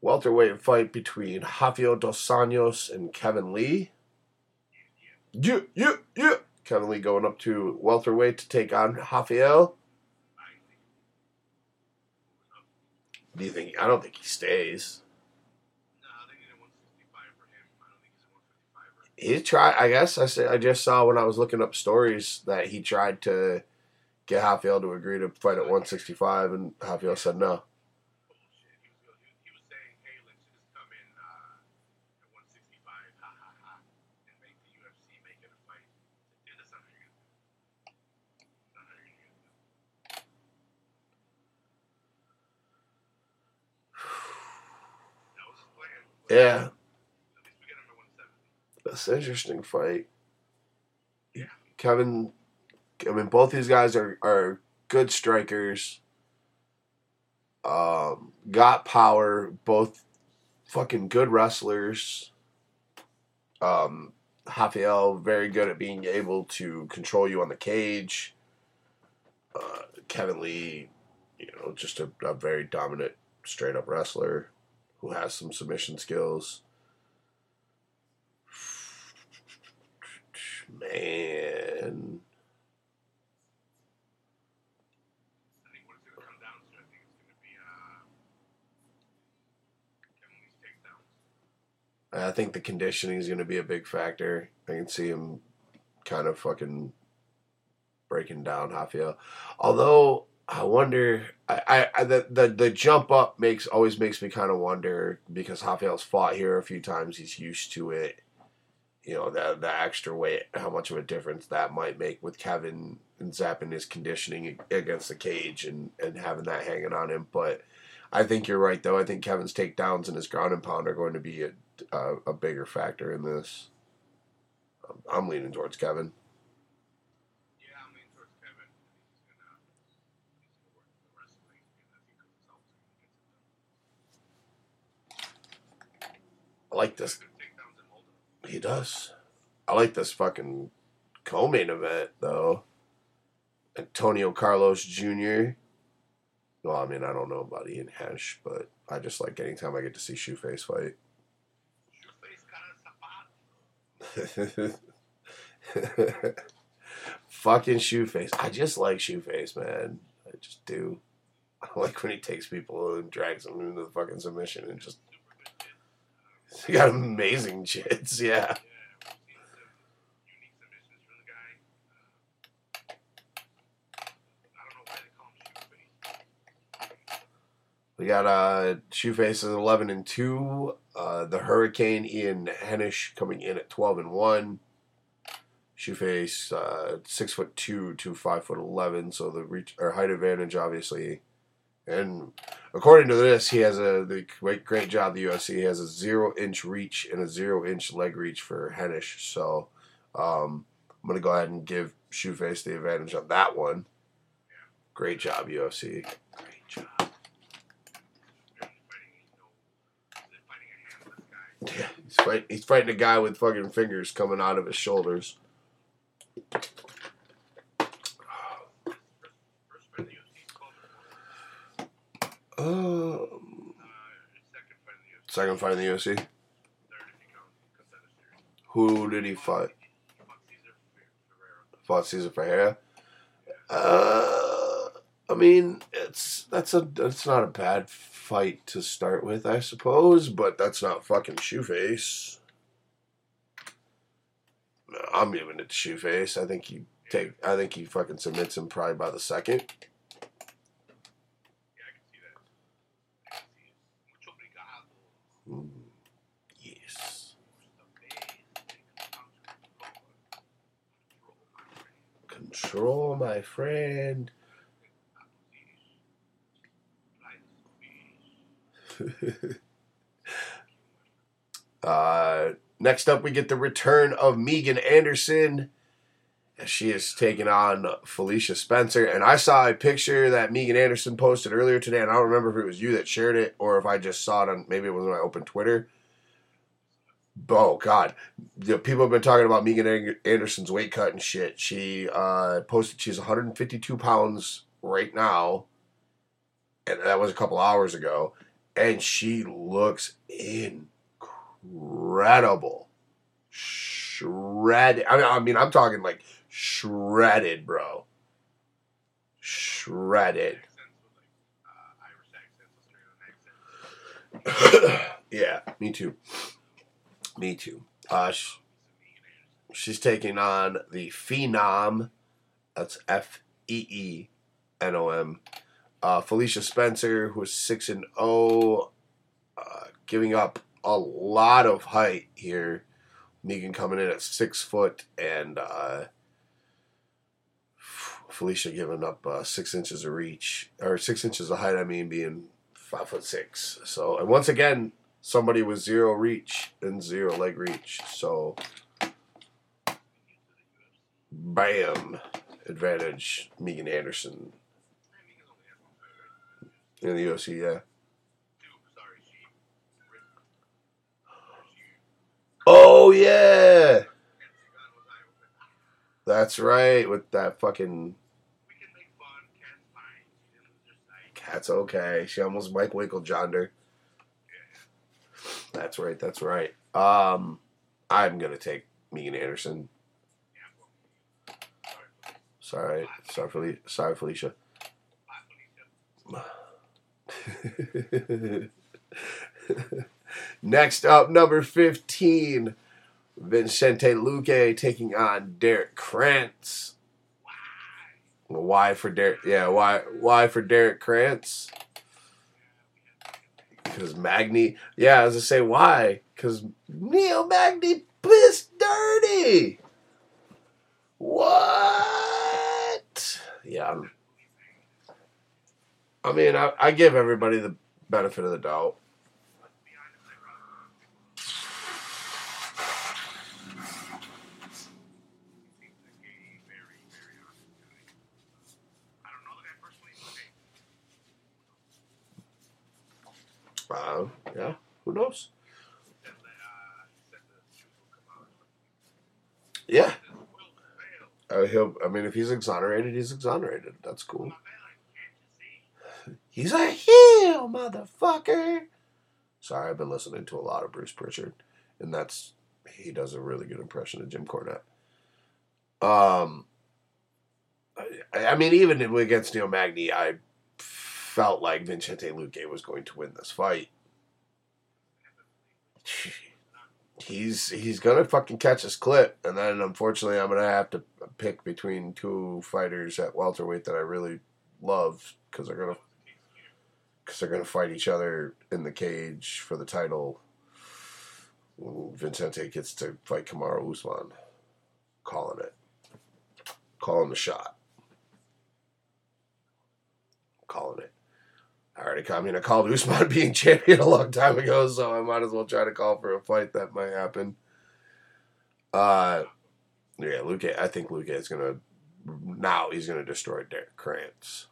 welterweight fight between Rafael Dos Anjos and Kevin Lee. Yeah, yeah, yeah. Kevin Lee going up to welterweight to take on Rafael. Do you think? I don't think he stays. No, they need a 165 for him. I don't think he's a 155er. He tried. I guess I said I just saw when I was looking up stories that he tried to get Rafael to agree to fight at 165, and Rafael said no. Bullshit. He was, he, he was saying, hey, let's just come in at 165, ha ha ha, and make the UFC make it a fight. Dude, that's not how you're going to do it. Not how you're going to do it. That was his plan. Yeah, At least we get him at 170. That's an interesting fight. Yeah. Kevin, I mean, both these guys are are good strikers. Um, got power. Both fucking good wrestlers. Um, Rafael very good at being able to control you on the cage. Uh, Kevin Lee, you know, just a, a very dominant, straight up wrestler who has some submission skills. Man, I think what it's going to come down to, I think it's going to be uh, Kevin Lee's takedowns. I think the conditioning is going to be a big factor. I can see him kind of fucking breaking down Rafael. Although I wonder, I, I, I the, the the jump up makes always makes me kind of wonder because Rafael's fought here a few times. He's used to it. You know that the extra weight, how much of a difference that might make with Kevin and zapping his conditioning against the cage and and having that hanging on him. But I think you're right though. I think Kevin's takedowns and his ground and pound are going to be a a, a bigger factor in this. I'm leaning towards Kevin. Yeah, I'm leaning towards Kevin. He's going to he's gonna work the wrestling, and I think Coach Salter gets it done. I like this. Good takedowns and hold up. He does. I like this fucking co-main event though. Antonio Carlos Jr. Well, I mean, I don't know about Ian Hesh, but I just like anytime I get to see Shoeface fight. [LAUGHS] Fucking Shoeface. I just like Shoeface, man. I just do. [LAUGHS] I like when he takes people and drags them into the fucking submission and just. [LAUGHS] He got amazing chits, yeah. Yeah, we've seen some unique submissions from the guy. Uh, I don't know why they call him shoe face. Got uh Shoeface is eleven and two. Uh, the Hurricane Ian Heinisch coming in at twelve and one. Shoeface uh, six foot two to five foot eleven, so the reach or height advantage obviously. And according to this, he has a the great great job the UFC. He has a zero inch reach and a zero inch leg reach for Heinisch. So um, I'm gonna go ahead and give Shoeface the advantage on that one. Great job UFC. Great job. Really fighting, you know, they're fighting a handless guy. Yeah, he's fight, he's fighting a guy with fucking fingers coming out of his shoulders. First fight in the UFC, 12 Um, uh, second fight in the UFC. Who did he fight? Fought Cezar Ferreira. Uh, I mean, it's that's a that's not a bad fight to start with, I suppose, but that's not fucking Shoeface. I'm giving it to Shoeface. I think he take. I think he fucking submits him probably by the second. Yeah, I can see that. I can see it. Mucho obrigado. Mm, yes. Control, my friend. [LAUGHS] uh, next up, we get the return of Megan Anderson She is taking on Felicia Spencer. And I saw a picture that Megan Anderson posted earlier today, and I don't remember if it was you that shared it or if I just saw it on maybe it was when I opened Twitter. Oh God, the people have been talking about Megan Anderson's weight cut and shit. She uh, posted she's 152 pounds right now, and that was a couple hours ago, and she looks incredible, shredded. I mean, I mean, I'm talking like shredded, bro, shredded. Accents with like uh, Irish accents, Australian accents. [COUGHS] yeah, me too. Me too. Uh, she's taking on the Phenom. That's F E E N O M. Uh, Felicia Spencer, who is six and zero, uh, giving up a lot of height here. Megan coming in at six foot, and uh, Felicia giving up uh, six inches of reach or six inches of height. I mean, being five foot six. So, and once again, somebody with zero reach and zero leg reach. So, bam, advantage Megan Anderson in the UFC. Yeah. Oh yeah, that's right. With that fucking cat's okay. She almost Mike Winkeljohn her. That's right. That's right. Um, I'm gonna take Megan Anderson. Sorry. Sorry, Felicia. Sorry, Felicia. [LAUGHS] Next up, number 15, Vicente Luque taking on Derrick Krantz. Why for Derek? Yeah, why? Why for Derrick Krantz? Because Magny. Yeah, as I say why? Because Neil Magny pissed dirty. What? Yeah. I mean, I, I give everybody the benefit of the doubt. Let's be honest, I rather He seems like a very, very honest guy. I don't know the guy personally, but hey, Uh, yeah, who knows? said that, uh, he said the truth will come out. Yeah, uh, he'll. I mean, if he's exonerated, he's exonerated. That's cool. He's a heel, motherfucker. Sorry, I've been listening to a lot of Bruce Pritchard, and that's he does a really good impression of Jim Cornette. Um, I, I mean, even against Neil Magny, I felt like Vicente Luque was going to win this fight. He's he's gonna fucking catch his clip, and then unfortunately, I'm gonna have to pick between two fighters at welterweight that I really love because they're gonna because they're to fight each other in the cage for the title. Vicente gets to fight Kamaru Usman. Calling it. Calling the shot. Calling it. I already, called, I mean, I called Usman [LAUGHS] being champion a long time ago, so I might as well try to call for a fight that might happen. Uh, yeah, Luque. I think Luque is gonna now. He's gonna destroy Derrick Krantz.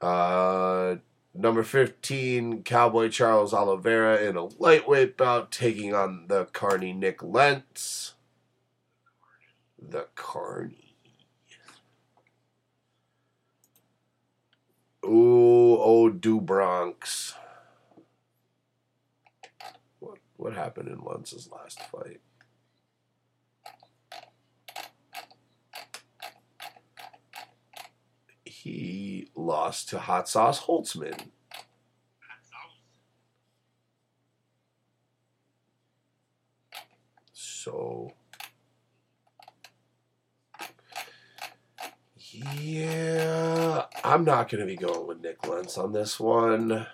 Uh, number 15, Cowboy Charles Oliveira in a lightweight bout taking on the Carney Nik Lentz. The Carney. Ooh, oh, do Bronx. What what happened in Lentz's last fight? He lost to Hot Sauce Holtzman. So, yeah, I'm not going to be going with Nik Lentz on this one.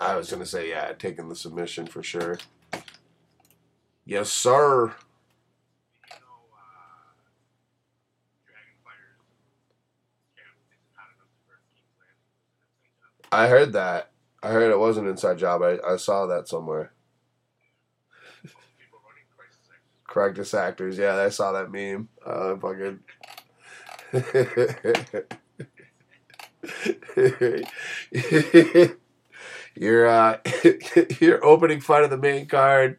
I was going to say, yeah, taking the submission for sure. Yes, sir. I heard that. I heard it was an inside job. I, I saw that somewhere. Crisis actors. Yeah, I saw that meme. Uh, fucking. [LAUGHS] your uh, [LAUGHS] your opening fight of the main card,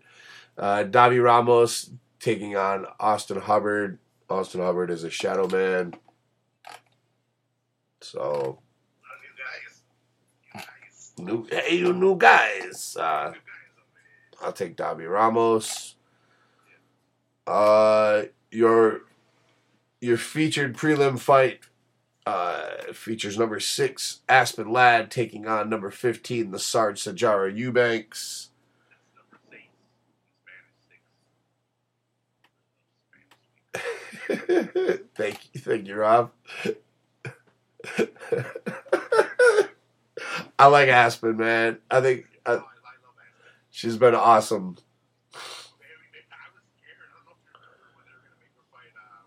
uh, Davi Ramos taking on Austin Hubbard. Austin Hubbard is a shadow man. So A lot of new guys. Guys. New hey you new guys. Uh. I'll take Davi Ramos. Uh, your your featured prelim fight uh, features number six Aspen Ladd taking on number fifteen the Sarge Sijara Eubanks. [LAUGHS] Thank you, thank you, Rob. [LAUGHS] I like Aspen, man. I think I, she's been awesome. Oh yeah, yeah, no, no, I don't know if you remember when they were gonna make her fight. Uh,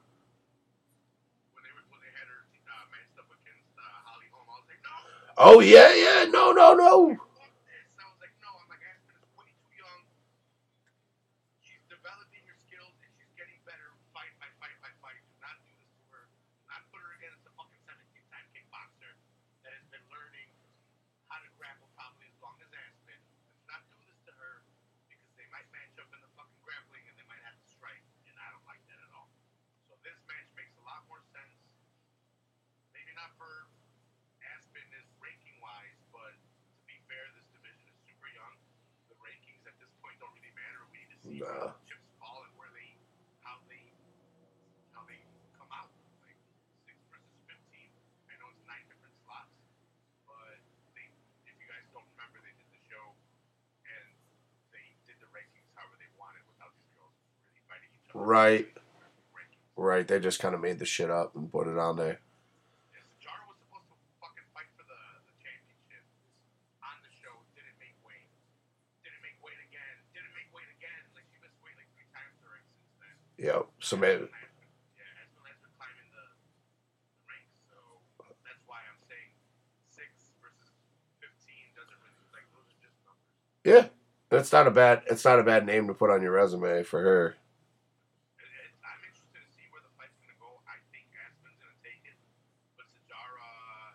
when they were, when they had her uh, matched up against uh, Holly Holm, I was like, no. Oh yeah, yeah, no, no, no. Fuck this. I was like, no. I'm like, Aspen is way too young. She's developing her skills and she's getting better fight by fight by fight. Do not do this to her. Do not put her against a fucking 17-time kickboxer that has been learning how to grapple probably as long as Aspen. Let's not do this to her because they might match up in the fucking grappling and they might have to strike, and I don't like that at all. So this match makes a lot more sense. Maybe not for Aspen is ranking wise, but to be fair, this division is super young. The rankings at this point don't really matter. We need to see where Nah. the chips fall and where they, how they, how they come out. Like six versus fifteen. I know it's nine different slots, but they, if you guys don't remember, they did the show and they did the rankings however they wanted without these girls really fighting each other. Uh, right. Right, they just kind of made the shit up and put it on there. Yeah, Sijara was supposed to fucking fight for the, the championship on the show. Didn't make weight. Didn't make weight again. Didn't make weight again. Like she missed weight like three times during since then. Yep. So maybe Aspen has been- yeah, Aspen has been climbing the, the ranks. So that's why I'm saying six versus fifteen doesn't really like those are just numbers. yeah, that's not a bad. It's not a bad name to put on your resume for her. It, it, I'm interested to see where the fight's gonna go. I think Aspen's gonna take it, but Sijara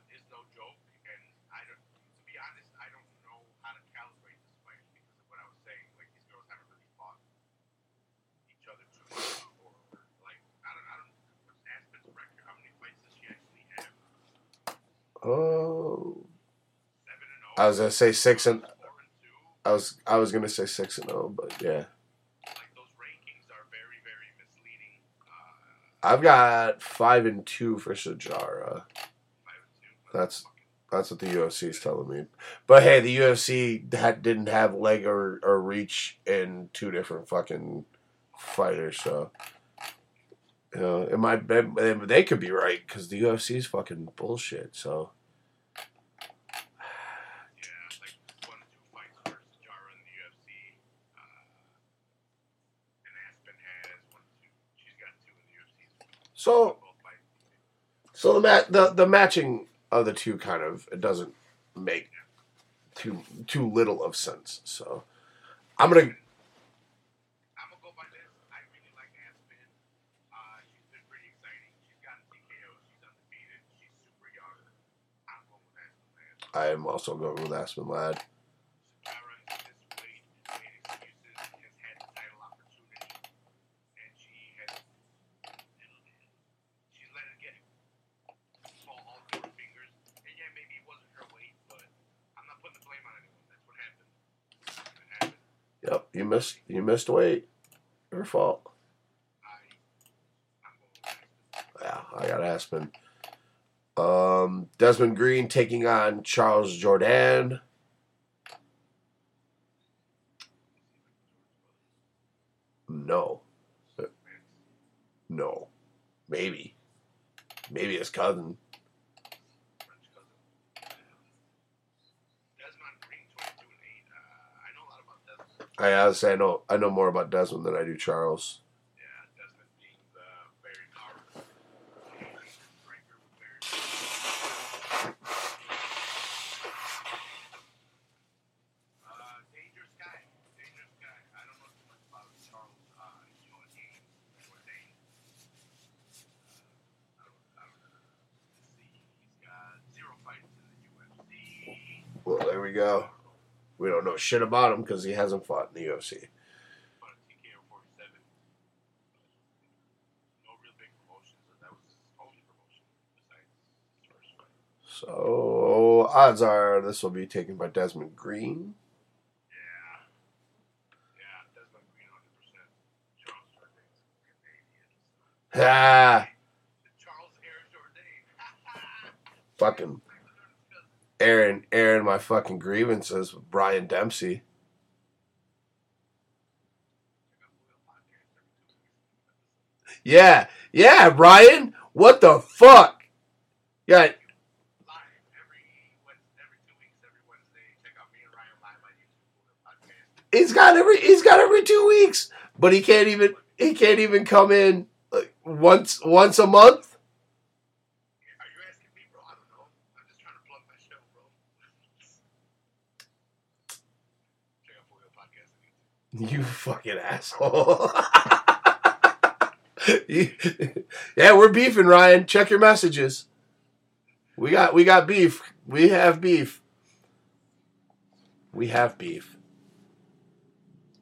is no joke. And I don't, to be honest, I don't know how to calibrate this fight because of what I was saying. Like these girls haven't really fought each other too much, or like I don't, I don't. What's Aspen's record? How many fights does she actually have? Oh, Seven and zero. I was gonna say six and. I was I was gonna say six and zero, but yeah, I've got five and two for Sijara. That's- That's what the UFC is telling me. But hey, the UFC that didn't have leg or, or reach in two different fucking fighters, so you know it might be, they could be right because the UFC is fucking bullshit. So Yeah, like one, two fights versus Jara in the UFC. Uh, and Aspen has one, two. She's got two in the UFC. So so the mat the the matching of the two kind of it doesn't make too too little of sense. So I'm gonna I'm also gonna go by this. I really like Aspen. Uh, she's been pretty exciting. She's gotten TKO. She's undefeated. She's super young. I'm going with Aspen, man. I am also going with Aspen Ladd. Jara is this weight, made excuses, has had the title opportunity, and she has she's let it get fall all through her fingers. And yeah, maybe it wasn't her weight, but I'm not putting the blame on anyone. That's what happened. It happened. Yep, you missed you missed weight. Your fault. Yeah, I got Aspen. Um, Desmond Green taking on Charles Jourdain. No, no, maybe, maybe his cousin. French cousin. Desmond Green, 22 and 8. Uh, I know a lot about Desmond. I say I know I know more about Desmond than I do Charles. Yeah, Desmond being the very powerful striker with very we go. We don't know shit about him because he hasn't fought in the UFC. Fought at TKO 47. No real big promotions. and That was his only promotion besides his first fight. So odds are this will be taken by Desmond Green. Yeah. Yeah, Desmond Green 100%. Charles Jourdain's Canadian. Ah, Charles Air Jourdain. [LAUGHS] fucking Aaron, Aaron, my fucking grievances with Brian Dempsey. Yeah, yeah, Brian. What the fuck? Yeah, he's got every he's got every two weeks, but he can't even he can't even come in once once a month. Are you asking me, bro? I don't know. I'm just trying to plug my show, bro. Check out Full Wheel Podcast on YouTube. [LAUGHS] You fucking asshole. [LAUGHS] Yeah, we're beefing, Ryan. Check your messages. We got we got beef. We have beef. We have beef.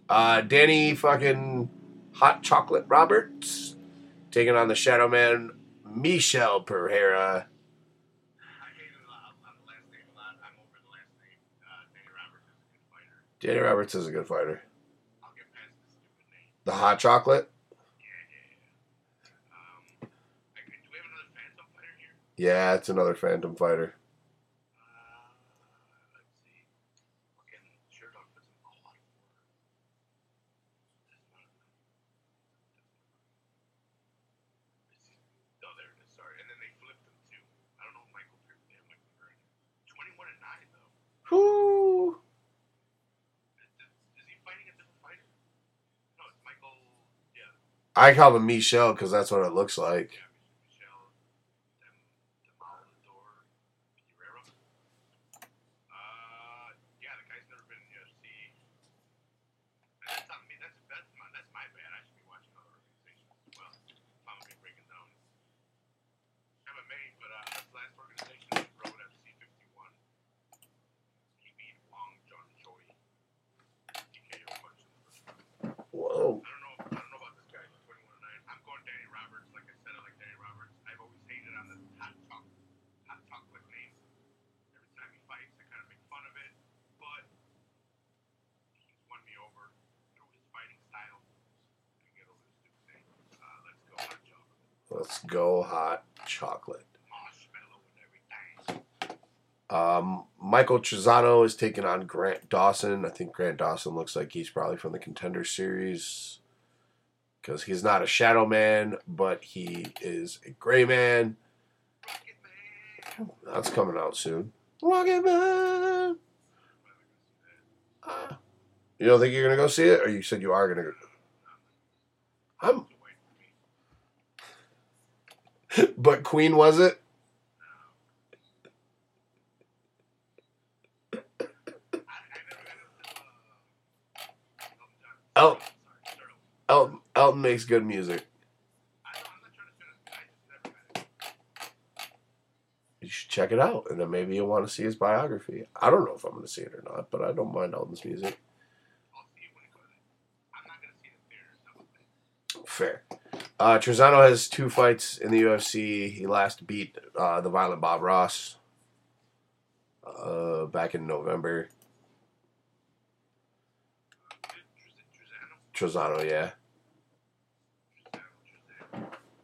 Uh Danny fucking hot chocolate Roberts taking on the Shadow Man Michelle Pereira. Danny Roberts is a good fighter. Danny Roberts is a good fighter. I'll get past this stupid name. The hot chocolate? Yeah, yeah, yeah. Um, I, do we have another Phantom fighter here? Yeah, it's another Phantom fighter. Uh, I call him Michel because that's what it looks like. Yeah, Michelle. Dem, Demolador. Guerrero. Uh, yeah, the guy's never been in UFC. And that's on me. That's, that's, my, that's my bad. I should be watching other organizations as well. If I'm going to be breaking down MMA, but uh, his last organization was Road FC 51. He beat Wong John Choi. TKO punch in the first round. Whoa. I don't know. I don't know about this guy. He's 21 and 9. I'm going Danny Roberts. Like I said, I like Danny Roberts. I've always hated on the hot chocolate, hot chocolate name. Every time he fights, I kind of make fun of it. But he's won me over through his fighting style. I get over this stupid name. Uh, let's go hot chocolate, Let's go hot chocolate. Um, Michael Trizano is taking on Grant Dawson. I think Grant Dawson looks like he's probably from the contender series because he's not a shadow man, but he is a gray man. That's coming out soon. Rocket Man. Uh, you don't think you're gonna go see it, or you said you are gonna go? I'm, [LAUGHS] but Queen was it? El- Elton, Elton makes good music. You should check it out, and then maybe you'll want to see his biography. I don't know if I'm going to see it or not, but I don't mind Elton's music. Fair. Uh, Trizano has two fights in the UFC. He last beat uh, the Violent Bob Ross uh, back in November. Trizano, yeah.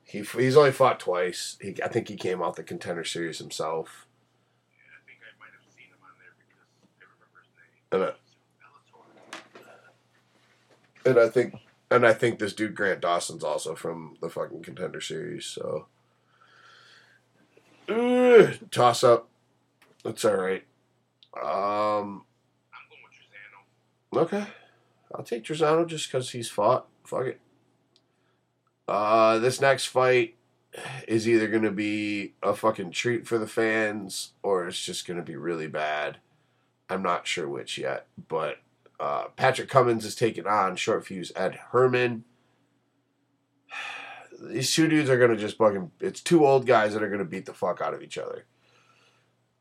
He he's only fought twice. He, I think he came out the contender series himself. And I think and I think this dude Grant Dawson's also from the fucking contender series. So Ugh, toss up. That's all right. Um. Okay, I'll take Trizano just because he's fought. Fuck it. Uh, this next fight is either going to be a fucking treat for the fans or it's just going to be really bad. I'm not sure which yet, but uh, Patrick Cummins is taking on short fuse Ed Herman. [SIGHS] These two dudes are to just fucking. It's two old guys that are to beat the fuck out of each other.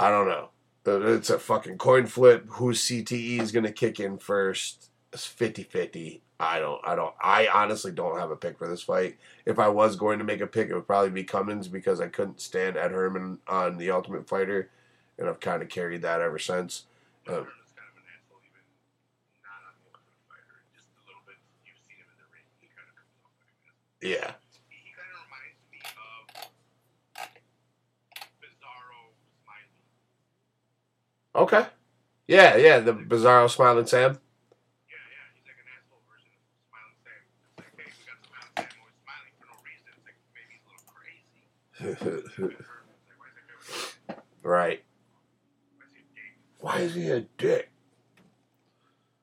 I don't know. Uh, It's a fucking coin flip. Whose CTE is to kick in first? It's 50 50. I don't, I don't, I honestly don't have a pick for this fight. If I was going to make a pick, it would probably be Cummins because I couldn't stand Ed Herman on The Ultimate Fighter, and I've kind of carried that ever since. Uh, Herman's kind of an asshole, even not on the Ultimate Fighter. Just a little bit, you've seen him in the ring. He kind of comes off like an asshole. yeah. He, he kind of reminds me of Bizarro Smiley. Okay. Yeah, yeah, the Bizarro Smiling Sam. Yeah, yeah, he's [LAUGHS] like an asshole version of Smiling Sam. Like, hey, we got Smiling Sam smiling for no reason. It's like maybe he's a little crazy. Like, why is right. why is he a dick? Why is he a dick?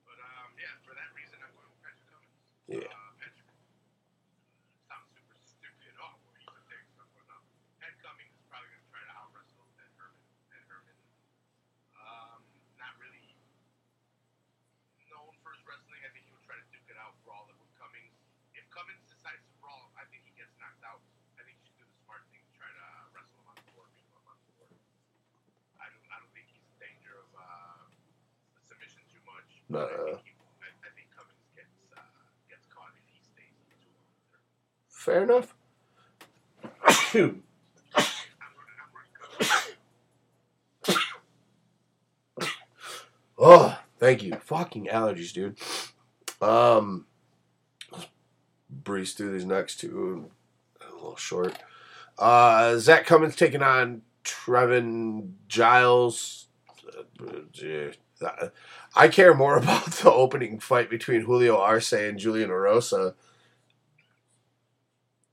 But um, yeah, for that reason, I'm going with Patrick Cummins. Yeah. Uh, Patrick sounds super stupid. Oh, well, he's a dick. So, well, no. Ed Cummings is probably going to try to out wrestle Ed Herman. Ed Herman, um, not really known for his wrestling. I think he would try to duke it out, brawl it with Cummings. If Cummings decides to brawl, I think he gets knocked out. I think he should do the smart thing, try to wrestle him on the floor, beat him up on the floor. I don't, I don't think he's in danger of uh, submission too much. No. I think, he, I, I think Cummings gets uh, gets caught if he stays too Fair enough. Oh, thank you. Fucking allergies, dude. Um, let's breeze through these next two. A little short. Uh, Zak Cummins taking on Trevin Giles. Uh, I care more [LAUGHS] about the opening fight between Julio Arce and Julian Erosa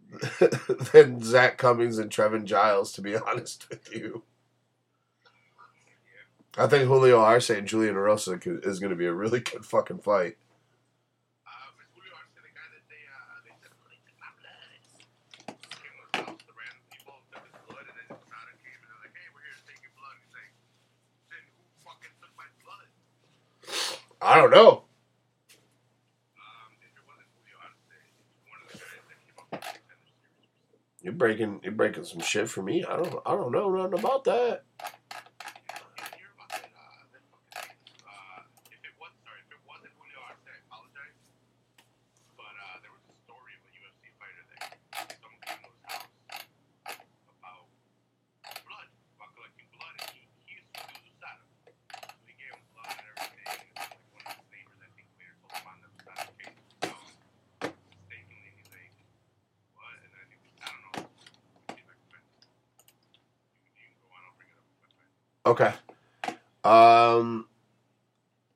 [LAUGHS] than Zak Cummings and Trevin Giles, to be [LAUGHS] honest with you. I think Julio Arce and Julian could- is going to be a really good fucking fight. Uh, but Julio Arce, the guy that they uh, they said, "Please take my blood." Came to his house, the random people took his blood, and then USADA came and they're like, "Hey, we're here to take your blood." He's like, "Then who fucking took my blood?" I don't know. Um, if it wasn't Julio Arce, it's one of the guys that came up with the contender series. You're breaking you're breaking some shit for me. I don't I don't know nothing about that. You didn't hear about that, uh, that fucking thing. Uh, if it was, sorry, if it wasn't Julio Arce, I apologize. But uh, there was a story of a UFC fighter that someone came to his house about blood, about collecting blood, and he, he used to do USADA. So he gave him blood and everything. And like one of his neighbors, I think, later told him on the USADA case was found mistakenly. And he's like, what? And I think, I don't know. See if I can find it. You can, you can go on, I'll bring it up if I find it. Okay. Um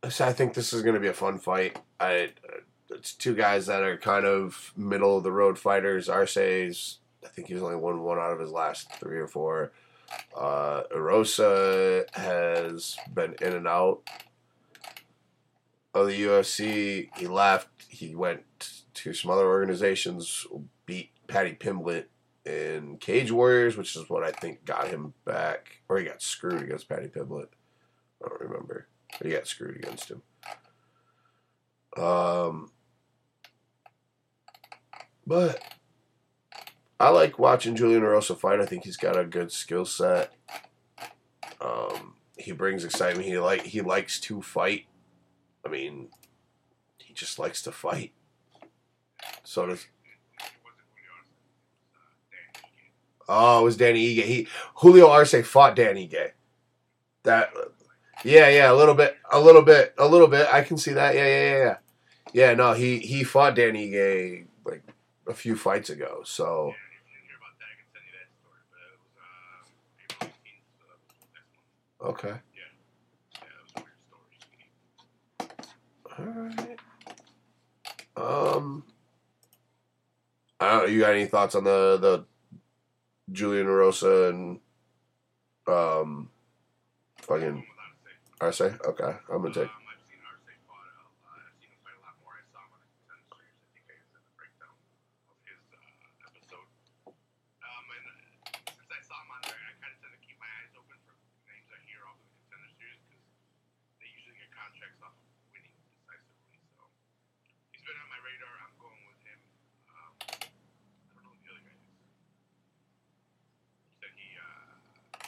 so I think this is going to be a fun fight. I it's two guys that are kind of middle of the road fighters. Arce's I think he's only won one out of his last 3 or 4. Uh Erosa has been in and out of the UFC. He left. He went to some other organizations, beat Paddy Pimblett in Cage Warriors, which is what I think got him back. Or he got screwed against Paddy Pimblett. I don't remember. But he got screwed against him. Um, but I like watching Julian Erosa fight. I think he's got a good skill set. Um, he brings excitement. He like he likes to fight. I mean, he just likes to fight. So does. Oh, it was Danny Ige. He Julio Arce fought Danny Ige. That, yeah, yeah, a little bit, a little bit, a little bit. I can see that. Yeah, yeah, yeah, yeah. Yeah, no, he he fought Dan Ige like a few fights ago. So Yeah, if you didn't hear about that, I can send you that story. But it was April 18th, so that was the next one. okay, Yeah, that was a weird story. all right. Um, I don't. You got any thoughts on the the Julian Erosa and um, fucking A say. Okay, I'm gonna take. Um, I've seen Arce fought a lot. I've seen him fight a lot more. I saw him on the contender series. I think I said the breakdown of his uh, episode. Um, and uh, since I saw him on there, I kind of tend to keep my eyes open for names I hear off of the contender series because they usually get contracts off of winning decisively. So he's been on my radar. I'm going with him. Um, I don't know who the other guy is. He said he uh,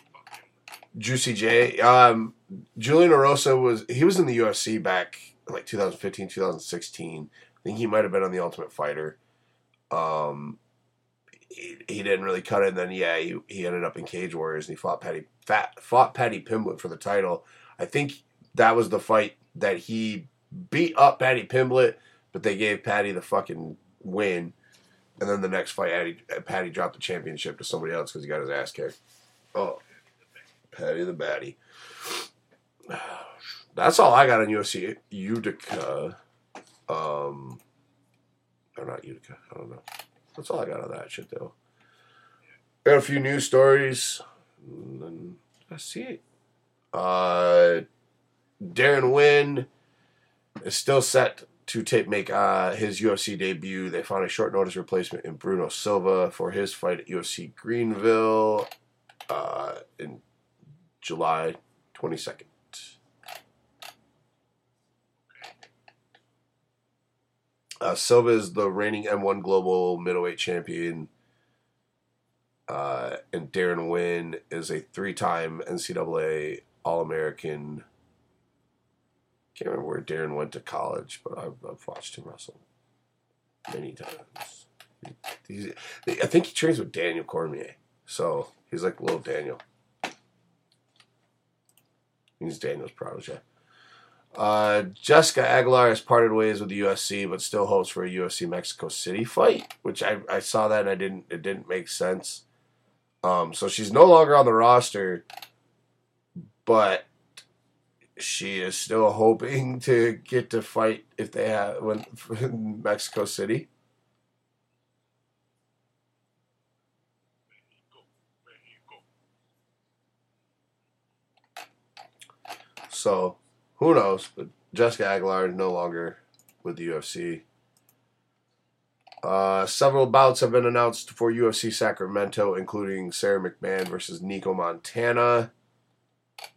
fucked him with Juicy J. Um, Julian Erosa was he was in the UFC back like 2015, 2016. I think he might have been on the Ultimate Fighter. Um, he, he didn't really cut it. And then yeah, he, he ended up in Cage Warriors and he fought Paddy fat fought Paddy Pimblett for the title. I think that was the fight that he beat up Paddy Pimblett, but they gave Paddy the fucking win. And then the next fight, Paddy, Paddy dropped the championship to somebody else because he got his ass kicked. Oh, Paddy the Baddy. That's all I got on UFC Utica. Um, or not Utica. I don't know. That's all I got on that shit though. Got a few news stories. Then that's it. Uh, Deron Winn is still set to tape make uh, his UFC debut. They found a short notice replacement in Bruno Silva for his fight at UFC Greenville uh, in July 22nd. Uh, Silva is the reigning M1 Global Middleweight Champion. Uh, and Deron Winn is a three time NCAA All American. Can't remember where Deron went to college, but I've, I've watched him wrestle many times. I think he trains with Daniel Cormier. So he's like little Daniel. He's Daniel's protege. Uh, Jessica Aguilar has parted ways with the UFC, but still hopes for a UFC Mexico City fight, which I, I saw that and I didn't it didn't make sense. Um, so she's no longer on the roster, but she is still hoping [LAUGHS] to get to fight if they have when [LAUGHS] Mexico City. So who knows? But Jessica Aguilar is no longer with the UFC. Uh, several bouts have been announced for UFC Sacramento, including Sarah McMann versus Nico Montana. That's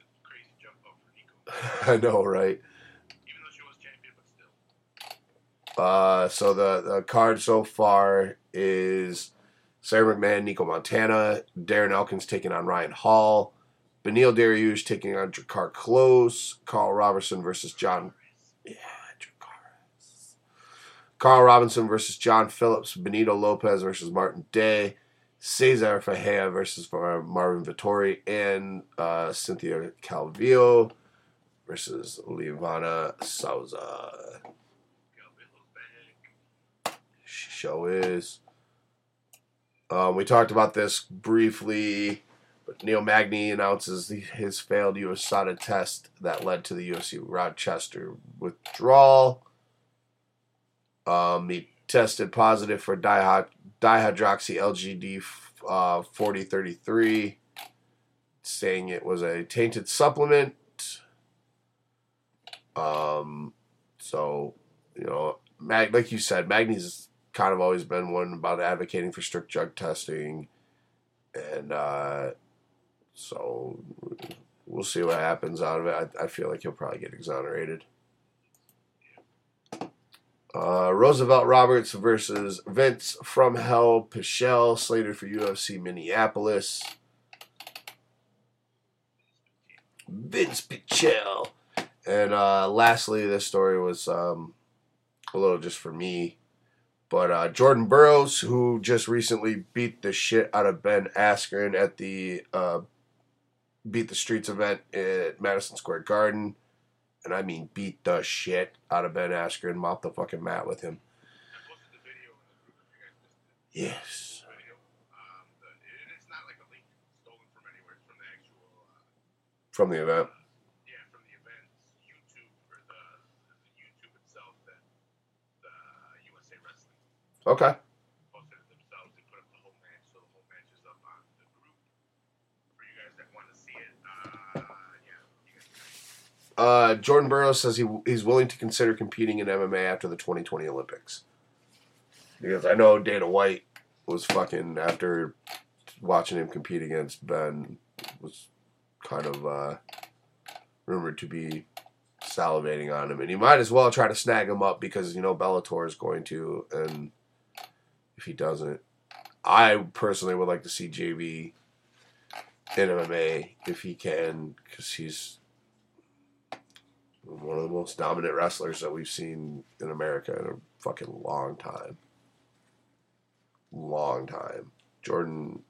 a crazy jump up Nico. I know, right? Even though she was champion, but still. Uh, so the, the card so far is Sarah McMann, Nico Montana, Darren Elkins taking on Ryan Hall, Beneil Dariush taking on Drakkar Klose, Karl Roberson versus John. Yeah. Carl Robinson versus John Phillips, Benito Lopez versus Martin Day, Cezar Ferreira versus Marvin Vettori, and uh, Cynthia Calvillo versus Livana Souza. Show is. Um, we talked about this briefly, Neil Magny announces the, his failed USADA test that led to the UFC Rochester withdrawal. Um, he tested positive for dihyd- dihydroxy LGD uh, 4033, saying it was a tainted supplement. Um, so, you know, Mag, like you said, Magny's kind of always been one about advocating for strict drug testing, and uh, so we'll see what happens out of it. I, I feel like he'll probably get exonerated. Uh, Roosevelt Roberts versus Vinc from Hell Pichel, slated for UFC Minneapolis. Vinc Pichel. And uh, lastly, this story was um, a little just for me. But uh, Jordan Burroughs, who just recently beat the shit out of Ben Askren at the uh, Beat the Streets event at Madison Square Garden, and I mean beat the shit out of Ben Askren, mopped the fucking mat with him. Yes. From the event. yeah, from the event's YouTube or the, the YouTube itself that the USA Wrestling Okay. posted it themselves. They put up the whole match, so the whole match is up on the group for you guys that want to see it. Uh, yeah, you guys can Uh, Jordan Burroughs says he he's willing to consider competing in MMA after the 2020 Olympics. Because I know Dana White was fucking after watching him compete against Ben was kind of uh, rumored to be salivating on him, and he might as well try to snag him up because you know Bellator is going to, and if he doesn't, I personally would like to see JB in MMA if he can, because he's one of the most dominant wrestlers that we've seen in America in a fucking long time. Long time. Jordan,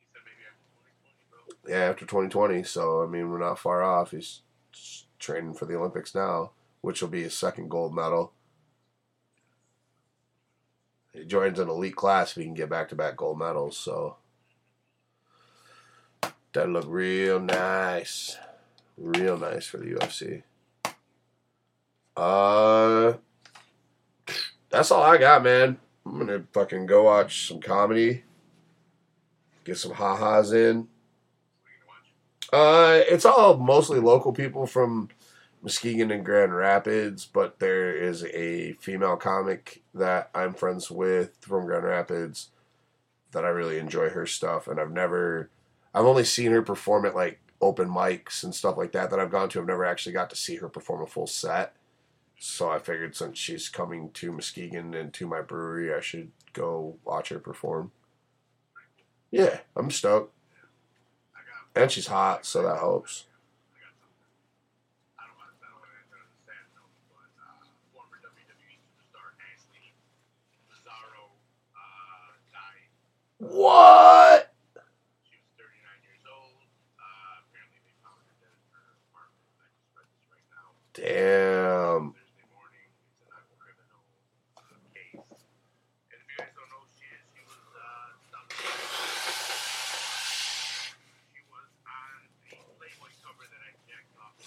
He said maybe after 2020, bro. yeah, after 2020, so I mean, we're not far off. He's training for the Olympics now, which will be his second gold medal. He joins an elite class if he can get back to back gold medals, so that'd look real nice. Real nice for the UFC. Uh that's all I got, man. I'm gonna fucking go watch some comedy. Get some in. You gonna watch? Uh, it's all mostly local people from Muskegon and Grand Rapids, but there is a female comic that I'm friends with from Grand Rapids that I really enjoy her stuff, and I've never, I've only seen her perform at like open mics and stuff like that that I've gone to. I've never actually got to see her perform a full set, so I figured since she's coming to Muskegon and to my brewery, I should go watch her perform. Yeah, I'm stoked, and she's hot, so that helps. I got something. I don't want to. I don't want to enter on a sad note, but uh, former WWE superstar Ashley Massaro uh, died. What? She was 39 years old. Uh, apparently, they found her dead in her apartment. I just read this right now. Damn. Thursday morning. It's an aqua criminal uh, case. And if you guys don't know who she is, she was uh, South She was on the Playboy cover that I jacked off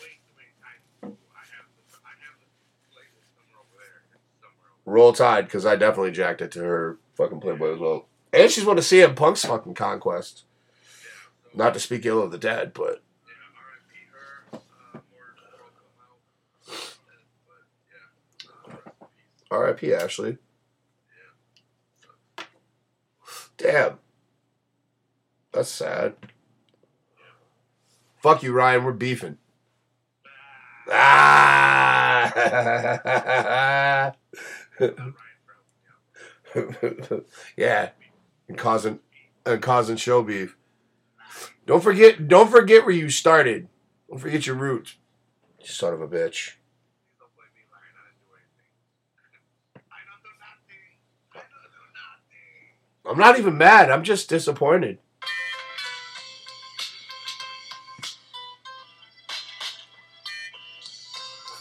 way too many times. I have the, I have the playlist somewhere over there. It's somewhere over Roll Tide, because I definitely jacked it to her fucking Playboy as well. And she's one CM Punk's fucking conquest. Not to speak ill of the dead, but R.I.P. Uh. Ashley. Damn. That's sad. Fuck you, Ryan. We're beefing. Ah, [LAUGHS] Ah! [LAUGHS] Yeah. and causing and causing show beef. Don't forget. Don't forget where you started. Don't forget your roots. You son of a bitch. I'm not even mad. I'm just disappointed.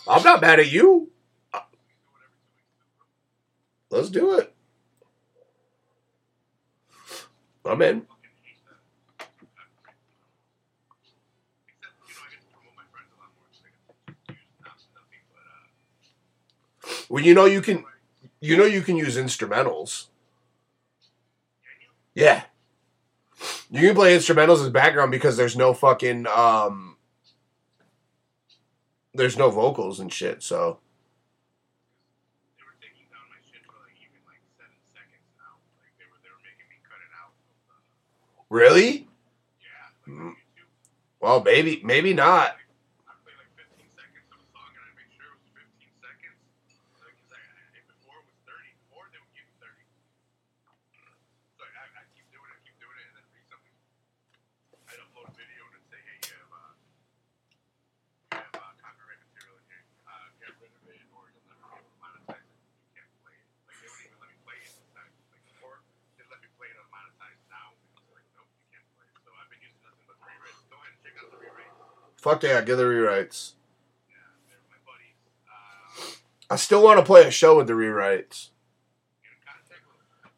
I'm not mad at you. Let's do it. I'm in. Well, you know you can. You know you can use instrumentals. Yeah. You can play instrumentals as background because there's no fucking um there's no vocals and shit, so They were taking down my shit for like even like seven seconds now. Like they were they were making me cut it out. Of, uh, really? yeah. Mm. Well, maybe maybe not. I play like 15 seconds of a song and I make sure it was 15 seconds. Like, 'cause I, I, before it was 30. Before they would give you 30. So I, I keep doing it, keep doing it, and then recently I'd upload a video and it'd say, hey, you have, uh, you have uh, copyright material in here. Uh, get rid of it or you'll never be able to monetize it. You can't play it. Like, they wouldn't even let me play it this time. Like, before, they let me play it unmonetized. Now, it's like, nope, you can't play it. So I've been using nothing but the rewrites. Go ahead and check out the rewrites. Fuck yeah, give the rewrites. Yeah, they're my buddies. I still want to play a show with the rewrites. get in contact with them.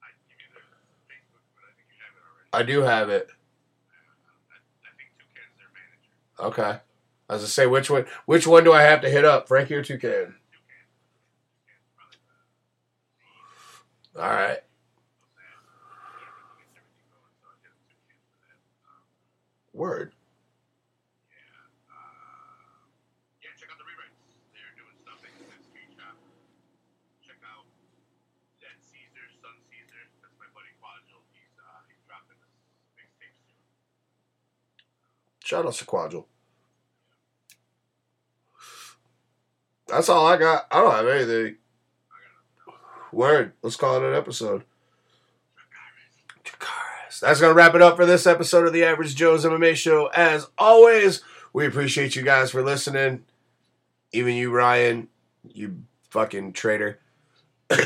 I can give you their Facebook, but I think you have it already. I do have it. I, I think Toucan's. Okay. As I say, which one which one do I have to hit up? Frankie or Toucan? Toucan. Toucan's probably the All right. Soon. Shout out to Quadril. That's all I got. I don't have anything. I got a Word. Let's call it an episode. Podcast. That's going to wrap it up for this episode of the Average Joe's MMA Show. As always, we appreciate you guys for listening. Even you, Ryan, you fucking traitor. [COUGHS] uh,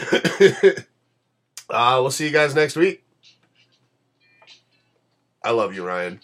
we'll see you guys next week. I love you, Ryan.